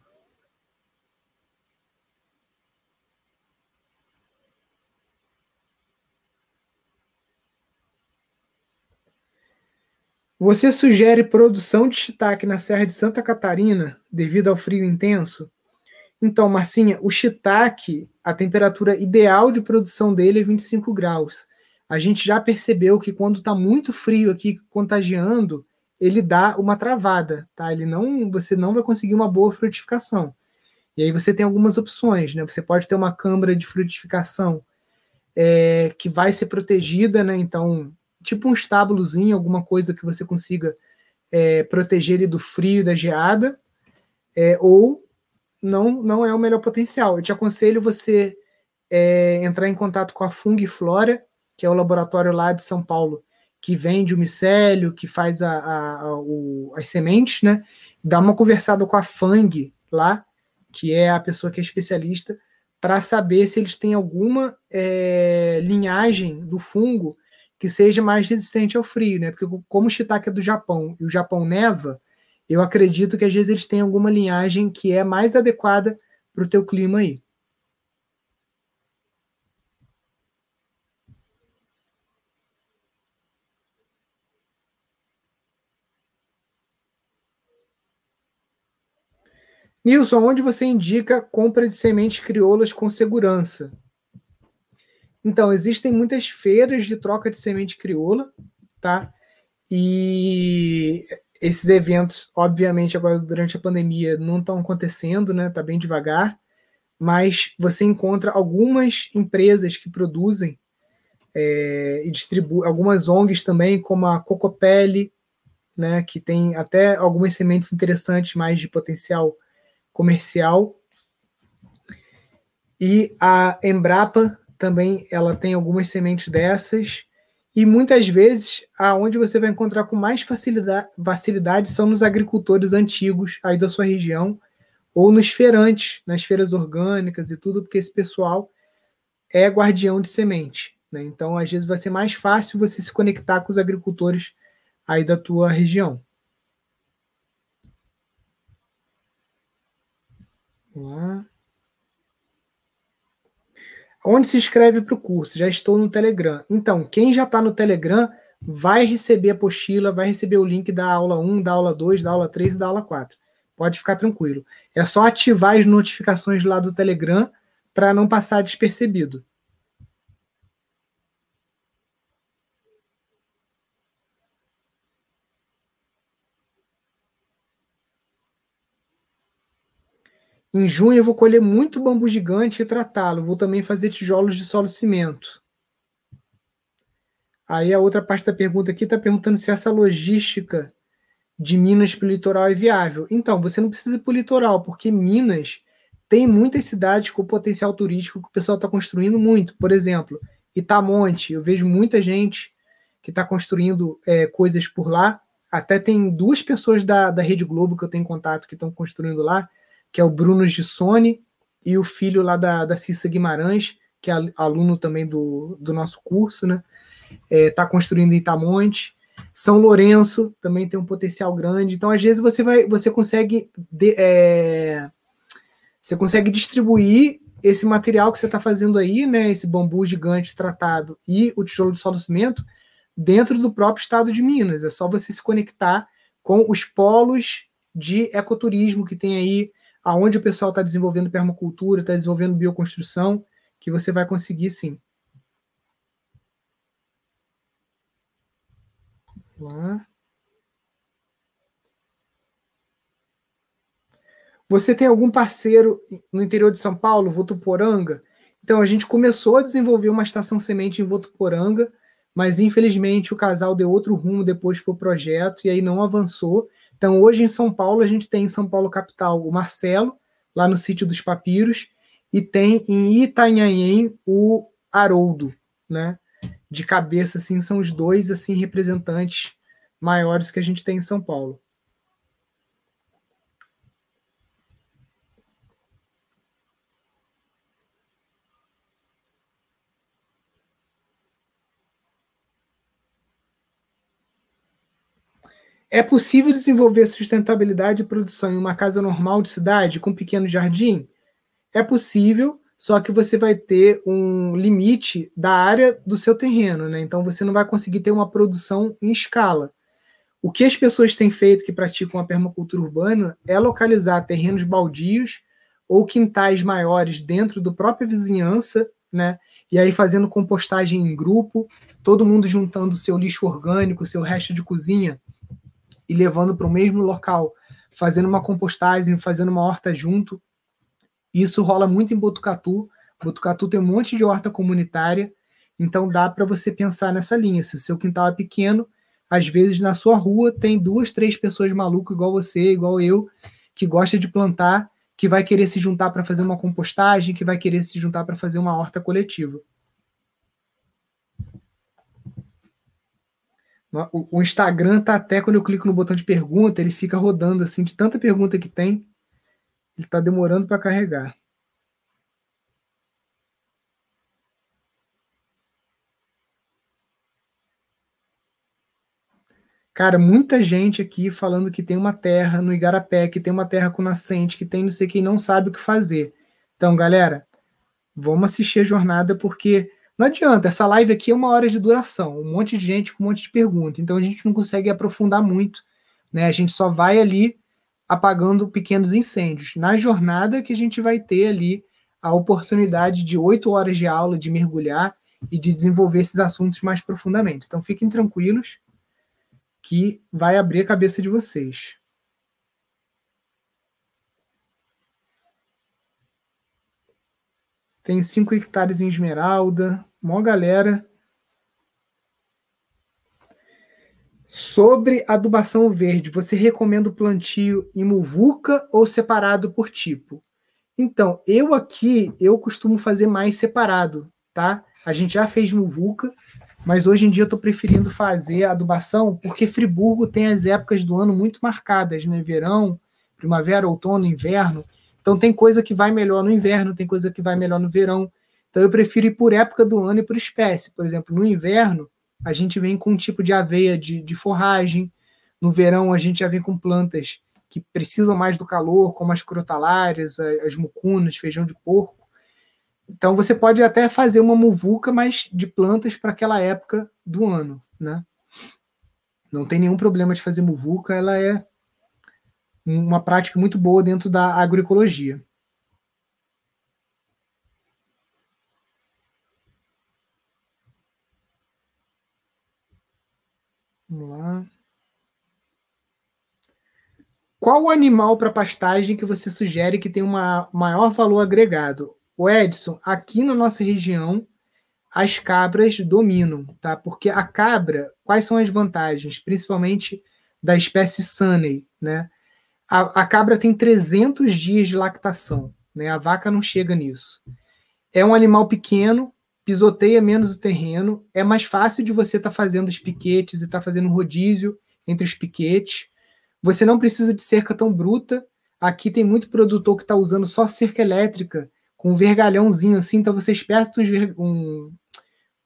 Você sugere produção de shiitake na Serra de Santa Catarina devido ao frio intenso? Então, Marcinha, o shiitake, a temperatura ideal de produção dele é 25 graus. A gente já percebeu que quando está muito frio aqui, contagiando, ele dá uma travada, tá? Ele não, você não vai conseguir uma boa frutificação. E aí você tem algumas opções, né? Você pode ter uma câmara de frutificação é, que vai ser protegida, né? Então, tipo um estábulozinho, alguma coisa que você consiga é, proteger ele do frio da geada, é, ou não, não é o melhor potencial. Eu te aconselho você é, entrar em contato com a Fung Flora, que é o laboratório lá de São Paulo, que vende o micélio, que faz a, a, a o, as sementes, né? Dá uma conversada com a Fang lá, que é a pessoa que é especialista, para saber se eles têm alguma é, linhagem do fungo que seja mais resistente ao frio, né? Porque como o shiitake é do Japão e o Japão neva, eu acredito que às vezes eles têm alguma linhagem que é mais adequada para o teu clima aí. Nilson, onde você indica compra de sementes crioulas com segurança? Então, existem muitas feiras de troca de semente crioula, tá? E esses eventos, obviamente, agora durante a pandemia não estão acontecendo, né? Tá bem devagar, mas você encontra algumas empresas que produzem é, e distribuem, algumas ONGs também, como a Cocopelli, né? Que tem até algumas sementes interessantes, mais de potencial comercial. E a Embrapa também ela tem algumas sementes dessas. E muitas vezes, aonde você vai encontrar com mais facilidade, facilidade são nos agricultores antigos aí da sua região, ou nos feirantes, nas feiras orgânicas e tudo, porque esse pessoal é guardião de semente. Né? Então, às vezes, vai ser mais fácil você se conectar com os agricultores aí da tua região. Vamos lá. Onde se inscreve para o curso? Já estou no Telegram. Então, quem já está no Telegram vai receber a apostila, vai receber o link da aula 1, da aula 2, da aula 3 e da aula 4. Pode ficar tranquilo. É só ativar as notificações lá do Telegram para não passar despercebido. Em junho eu vou colher muito bambu gigante e tratá-lo. Vou também fazer tijolos de solo cimento. Aí a outra parte da pergunta aqui está perguntando se essa logística de Minas para o litoral é viável. Então, você não precisa ir para o litoral, porque Minas tem muitas cidades com potencial turístico que o pessoal está construindo muito. Por exemplo, Itamonte, eu vejo muita gente que está construindo é, coisas por lá. Até tem duas pessoas da, da Rede Globo que eu tenho contato que estão construindo lá que é o Bruno Gissoni, e o filho lá da, da Cissa Guimarães, que é aluno também do, do nosso curso, né? Está é, construindo em Itamonte. São Lourenço também tem um potencial grande. Então, às vezes, você vai, você consegue, de, é, você consegue distribuir esse material que você está fazendo aí, né? Esse bambu gigante tratado e o tijolo de solo cimento dentro do próprio estado de Minas. É só você se conectar com os polos de ecoturismo que tem aí aonde o pessoal está desenvolvendo permacultura, está desenvolvendo bioconstrução, que você vai conseguir sim. Lá. Você tem algum parceiro no interior de São Paulo, Votuporanga? Então, a gente começou a desenvolver uma estação semente em Votuporanga, mas infelizmente o casal deu outro rumo depois para o projeto e aí não avançou. Então, hoje em São Paulo, a gente tem em São Paulo capital o Marcelo, lá no sítio dos Papiros, e tem em Itanhaém o Haroldo, né? De cabeça, assim, são os dois assim representantes maiores que a gente tem em São Paulo. É possível desenvolver sustentabilidade e produção em uma casa normal de cidade, com um pequeno jardim? É possível, só que você vai ter um limite da área do seu terreno, né? Então você não vai conseguir ter uma produção em escala. O que as pessoas têm feito que praticam a permacultura urbana é localizar terrenos baldios ou quintais maiores dentro do própria vizinhança, né? E aí fazendo compostagem em grupo, todo mundo juntando seu lixo orgânico, seu resto de cozinha e levando para o mesmo local, fazendo uma compostagem, fazendo uma horta junto. Isso rola muito em Botucatu. Botucatu tem um monte de horta comunitária, então dá para você pensar nessa linha. Se o seu quintal é pequeno, às vezes na sua rua tem duas, três pessoas malucas igual você, igual eu, que gosta de plantar que vai querer se juntar para fazer uma compostagem, que vai querer se juntar para fazer uma horta coletiva. O Instagram tá até quando eu clico no botão de pergunta, ele fica rodando assim de tanta pergunta que tem, ele está demorando para carregar. Cara, muita gente aqui falando que tem uma terra no Igarapé, que tem uma terra com nascente, que tem não sei quem não sabe o que fazer. Então, galera, vamos assistir a jornada, porque não adianta, essa live aqui é uma hora de duração, um monte de gente com um monte de perguntas, então a gente não consegue aprofundar muito, né? A gente só vai ali apagando pequenos incêndios. Na jornada que a gente vai ter ali a oportunidade de oito horas de aula, de mergulhar e de desenvolver esses assuntos mais profundamente. Então fiquem tranquilos que vai abrir a cabeça de vocês. Tem 5 hectares em Esmeralda, mó galera. Sobre adubação verde, você recomenda o plantio em muvuca ou separado por tipo? Então, eu aqui, eu costumo fazer mais separado, tá? A gente já fez muvuca, mas hoje em dia eu estou preferindo fazer adubação porque Friburgo tem as épocas do ano muito marcadas, né? Verão, primavera, outono, inverno. Então tem coisa que vai melhor no inverno, tem coisa que vai melhor no verão. Então eu prefiro ir por época do ano e por espécie. Por exemplo, no inverno, a gente vem com um tipo de aveia de, de forragem. No verão, a gente já vem com plantas que precisam mais do calor, como as crotalárias, as mucunas, feijão de porco. Então você pode até fazer uma muvuca, mas de plantas para aquela época do ano, né? Não tem nenhum problema de fazer muvuca, ela é uma prática muito boa dentro da agroecologia. Vamos lá. Qual o animal para pastagem que você sugere que tem um maior valor agregado? O Edson, aqui na nossa região, as cabras dominam, tá? Porque a cabra, quais são as vantagens? Principalmente da espécie Sunny, né? A, a, cabra tem 300 dias de lactação, né? A vaca não chega nisso. É um animal pequeno, pisoteia menos o terreno, é mais fácil de você estar tá fazendo os piquetes e estar tá fazendo rodízio entre os piquetes. Você não precisa de cerca tão bruta. Aqui tem muito produtor que está usando só cerca elétrica com um vergalhãozinho assim, então você esperta um,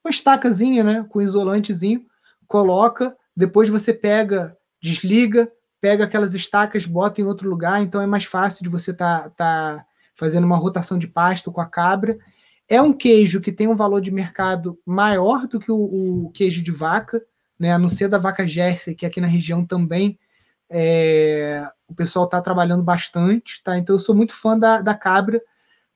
uma estacazinha, né, com isolantezinho, coloca, depois você pega, desliga, pega aquelas estacas, bota em outro lugar, então é mais fácil de você tá, tá fazendo uma rotação de pasto com a cabra. É um queijo que tem um valor de mercado maior do que o, o queijo de vaca, né? A não ser da vaca Jersey, que aqui na região também é, o pessoal está trabalhando bastante, tá? Então eu sou muito fã da, da cabra,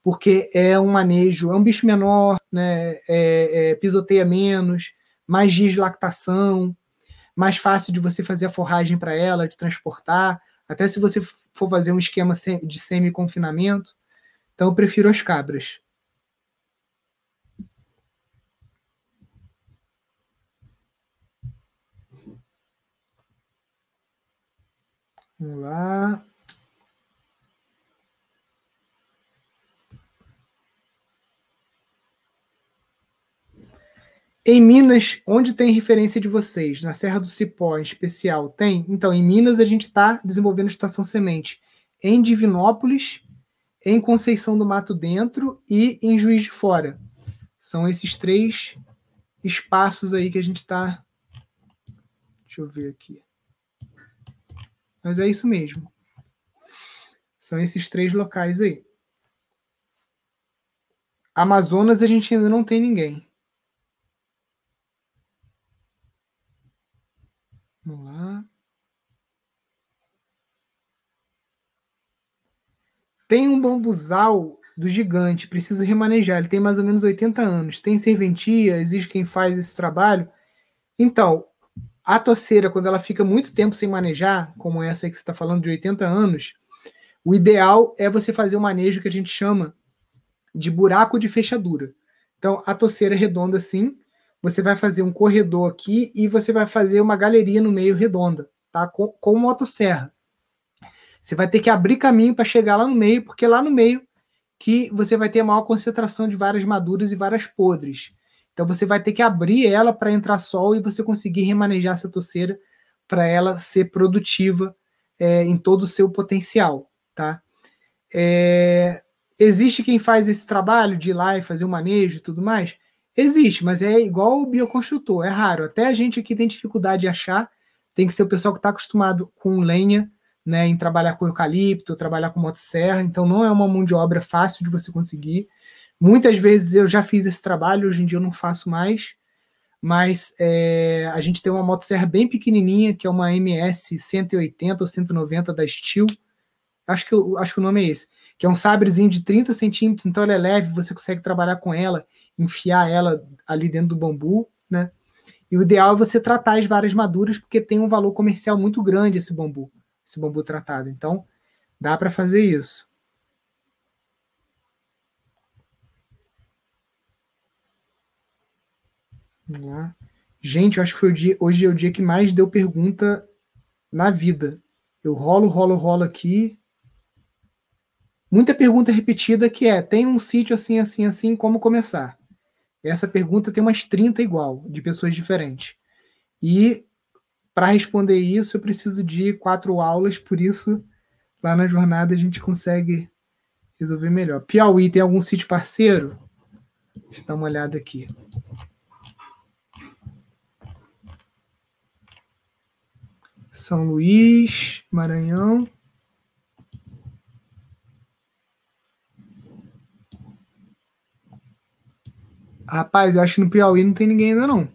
porque é um manejo, é um bicho menor, né? É, é, pisoteia menos, mais dias de lactação, mais fácil de você fazer a forragem para ela, de transportar, até se você for fazer um esquema de semi-confinamento. Então, eu prefiro as cabras. Vamos lá. Em Minas, onde tem referência de vocês? Na Serra do Cipó, em especial, tem? Então, em Minas, a gente está desenvolvendo estação semente em Divinópolis, em Conceição do Mato Dentro e em Juiz de Fora. São esses três espaços aí que a gente está. Deixa eu ver aqui. Mas é isso mesmo. São esses três locais aí. Amazonas a gente ainda não tem ninguém. Vamos lá. Tem um bambuzal do gigante, preciso remanejar. Ele tem mais ou menos 80 anos. Tem serventia, existe quem faz esse trabalho. Então, a toceira, quando ela fica muito tempo sem manejar, como essa aí que você está falando de 80 anos, o ideal é você fazer o um manejo que a gente chama de buraco de fechadura. Então, a toceira é redonda assim, você vai fazer um corredor aqui e você vai fazer uma galeria no meio redonda, tá? Com, com motosserra. Você vai ter que abrir caminho para chegar lá no meio, porque lá no meio que você vai ter a maior concentração de várias maduras e várias podres. Então você vai ter que abrir ela para entrar sol e você conseguir remanejar essa toceira para ela ser produtiva é, em todo o seu potencial, tá? É, existe quem faz esse trabalho de ir lá e fazer o manejo e tudo mais? Existe, mas é igual o bioconstrutor, é raro. Até a gente aqui tem dificuldade de achar. Tem que ser o pessoal que está acostumado com lenha, né, em trabalhar com eucalipto, trabalhar com motosserra. Então não é uma mão de obra fácil de você conseguir. Muitas vezes eu já fiz esse trabalho, hoje em dia eu não faço mais, mas é, a gente tem uma motosserra bem pequenininha, que é uma MS 180 ou 190 da Steel. Acho que, acho que o nome é esse. Que é um sabrezinho de 30 centímetros, então ela é leve, você consegue trabalhar com ela, enfiar ela ali dentro do bambu, né? E o ideal é você tratar as várias maduras, porque tem um valor comercial muito grande esse bambu, esse bambu tratado. Então, dá para fazer isso. Vamos lá. Gente, eu acho que foi o dia, hoje é o dia que mais deu pergunta na vida. Eu rolo, rolo, rolo aqui. Muita pergunta repetida que é: tem um sítio assim, assim, assim, como começar? Essa pergunta tem umas 30 igual, de pessoas diferentes. E para responder isso, eu preciso de quatro aulas, por isso, lá na jornada a gente consegue resolver melhor. Piauí tem algum sítio parceiro? Deixa eu dar uma olhada aqui. São Luís, Maranhão. Rapaz, eu acho que no Piauí não tem ninguém ainda não.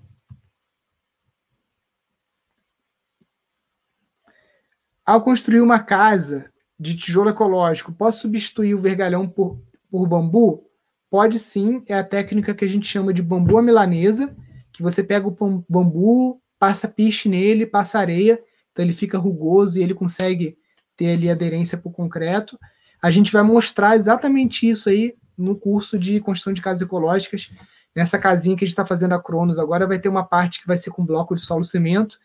Ao construir uma casa de tijolo ecológico, posso substituir o vergalhão por, por bambu? Pode sim, é a técnica que a gente chama de bambu à milanesa, que você pega o bambu, passa piche nele, passa areia então ele fica rugoso e ele consegue ter ali aderência para o concreto. A gente vai mostrar exatamente isso aí no curso de construção de casas ecológicas. Nessa casinha que a gente está fazendo a Cronos agora, vai ter uma parte que vai ser com bloco de solo cimento,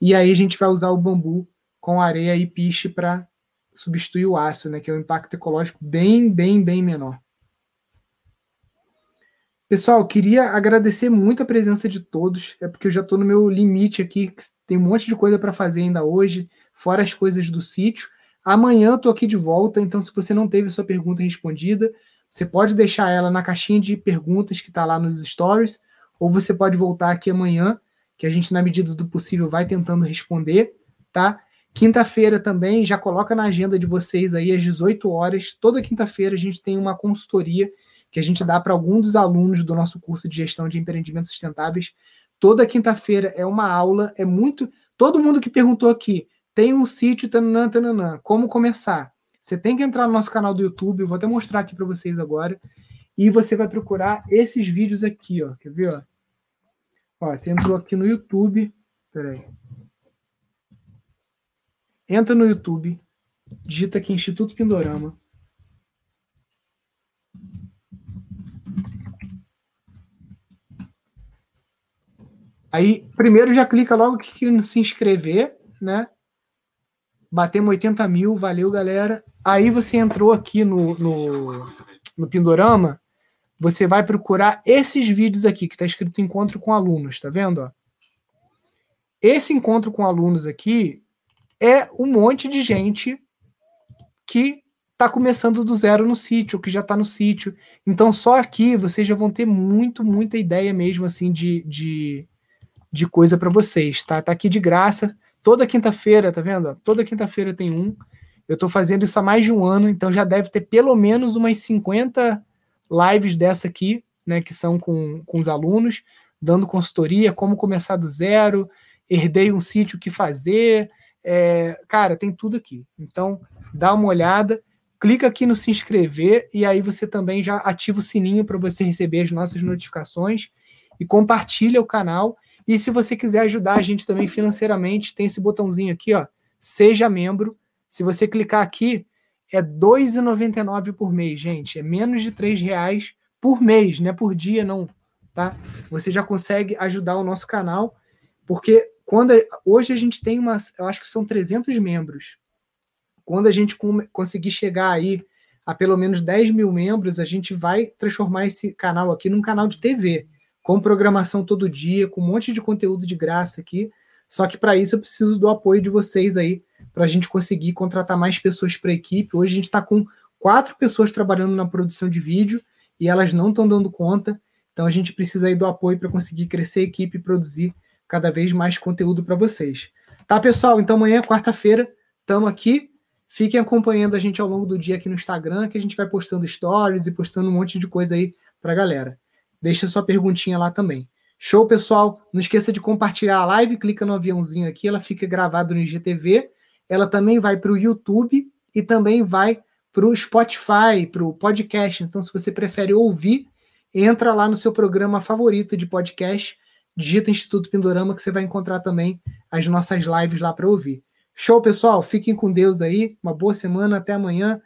e aí a gente vai usar o bambu com areia e piche para substituir o aço, né, que é um impacto ecológico bem, bem, bem menor. Pessoal, queria agradecer muito a presença de todos. É porque eu já estou no meu limite aqui, tem um monte de coisa para fazer ainda hoje, fora as coisas do sítio. Amanhã estou aqui de volta, então se você não teve sua pergunta respondida, você pode deixar ela na caixinha de perguntas que está lá nos stories, ou você pode voltar aqui amanhã, que a gente, na medida do possível, vai tentando responder, tá? Quinta-feira também, já coloca na agenda de vocês aí às 18 horas. Toda quinta-feira a gente tem uma consultoria que a gente dá para algum dos alunos do nosso curso de gestão de empreendimentos sustentáveis. Toda quinta-feira é uma aula, é muito. Todo mundo que perguntou aqui, tem um sítio, tananã, tananã, como começar? Você tem que entrar no nosso canal do YouTube, eu vou até mostrar aqui para vocês agora, e você vai procurar esses vídeos aqui, ó. Quer ver, ó? Ó, você entrou aqui no YouTube, peraí. Entra no YouTube, digita aqui Instituto Pindorama. Aí, primeiro já clica logo no se inscrever, né? Batemos 80 mil, valeu, galera. Aí você entrou aqui no, no, no Pindorama, você vai procurar esses vídeos aqui, que está escrito Encontro com Alunos, tá vendo? Ó? Esse encontro com alunos aqui é um monte de gente que está começando do zero no sítio, que já está no sítio. Então, só aqui vocês já vão ter muito, muita ideia mesmo, assim, de, de de coisa para vocês, tá? Tá aqui de graça. Toda quinta-feira, tá vendo? Toda quinta-feira tem um. Eu estou fazendo isso há mais de um ano, então já deve ter pelo menos umas 50 lives dessa aqui, né? Que são com, com os alunos, dando consultoria, como começar do zero, herdei um sítio, o que fazer. É, cara, tem tudo aqui. Então, dá uma olhada. clica aqui no se inscrever e aí você também já ativa o sininho para você receber as nossas notificações e compartilha o canal. E se você quiser ajudar a gente também financeiramente, tem esse botãozinho aqui, ó, seja membro. Se você clicar aqui, é R$ 2,99 por mês, gente. É menos de R$ reais por mês, não é por dia, não. Tá? Você já consegue ajudar o nosso canal, porque quando hoje a gente tem umas, eu acho que são 300 membros. Quando a gente conseguir chegar aí a pelo menos 10 mil membros, a gente vai transformar esse canal aqui num canal de TV, com programação todo dia, com um monte de conteúdo de graça aqui. Só que para isso eu preciso do apoio de vocês aí, para a gente conseguir contratar mais pessoas para a equipe. Hoje a gente está com quatro pessoas trabalhando na produção de vídeo e elas não estão dando conta. Então a gente precisa aí do apoio para conseguir crescer a equipe e produzir cada vez mais conteúdo para vocês. Tá, pessoal? Então amanhã, quarta-feira, estamos aqui. Fiquem acompanhando a gente ao longo do dia aqui no Instagram, que a gente vai postando stories e postando um monte de coisa aí para a galera. Deixa sua perguntinha lá também. Show, pessoal? Não esqueça de compartilhar a live, clica no aviãozinho aqui, ela fica gravada no IGTV. Ela também vai para o YouTube e também vai para o Spotify, para o podcast. Então, se você prefere ouvir, entra lá no seu programa favorito de podcast, digita Instituto Pindorama, que você vai encontrar também as nossas lives lá para ouvir. Show, pessoal? Fiquem com Deus aí. Uma boa semana. Até amanhã.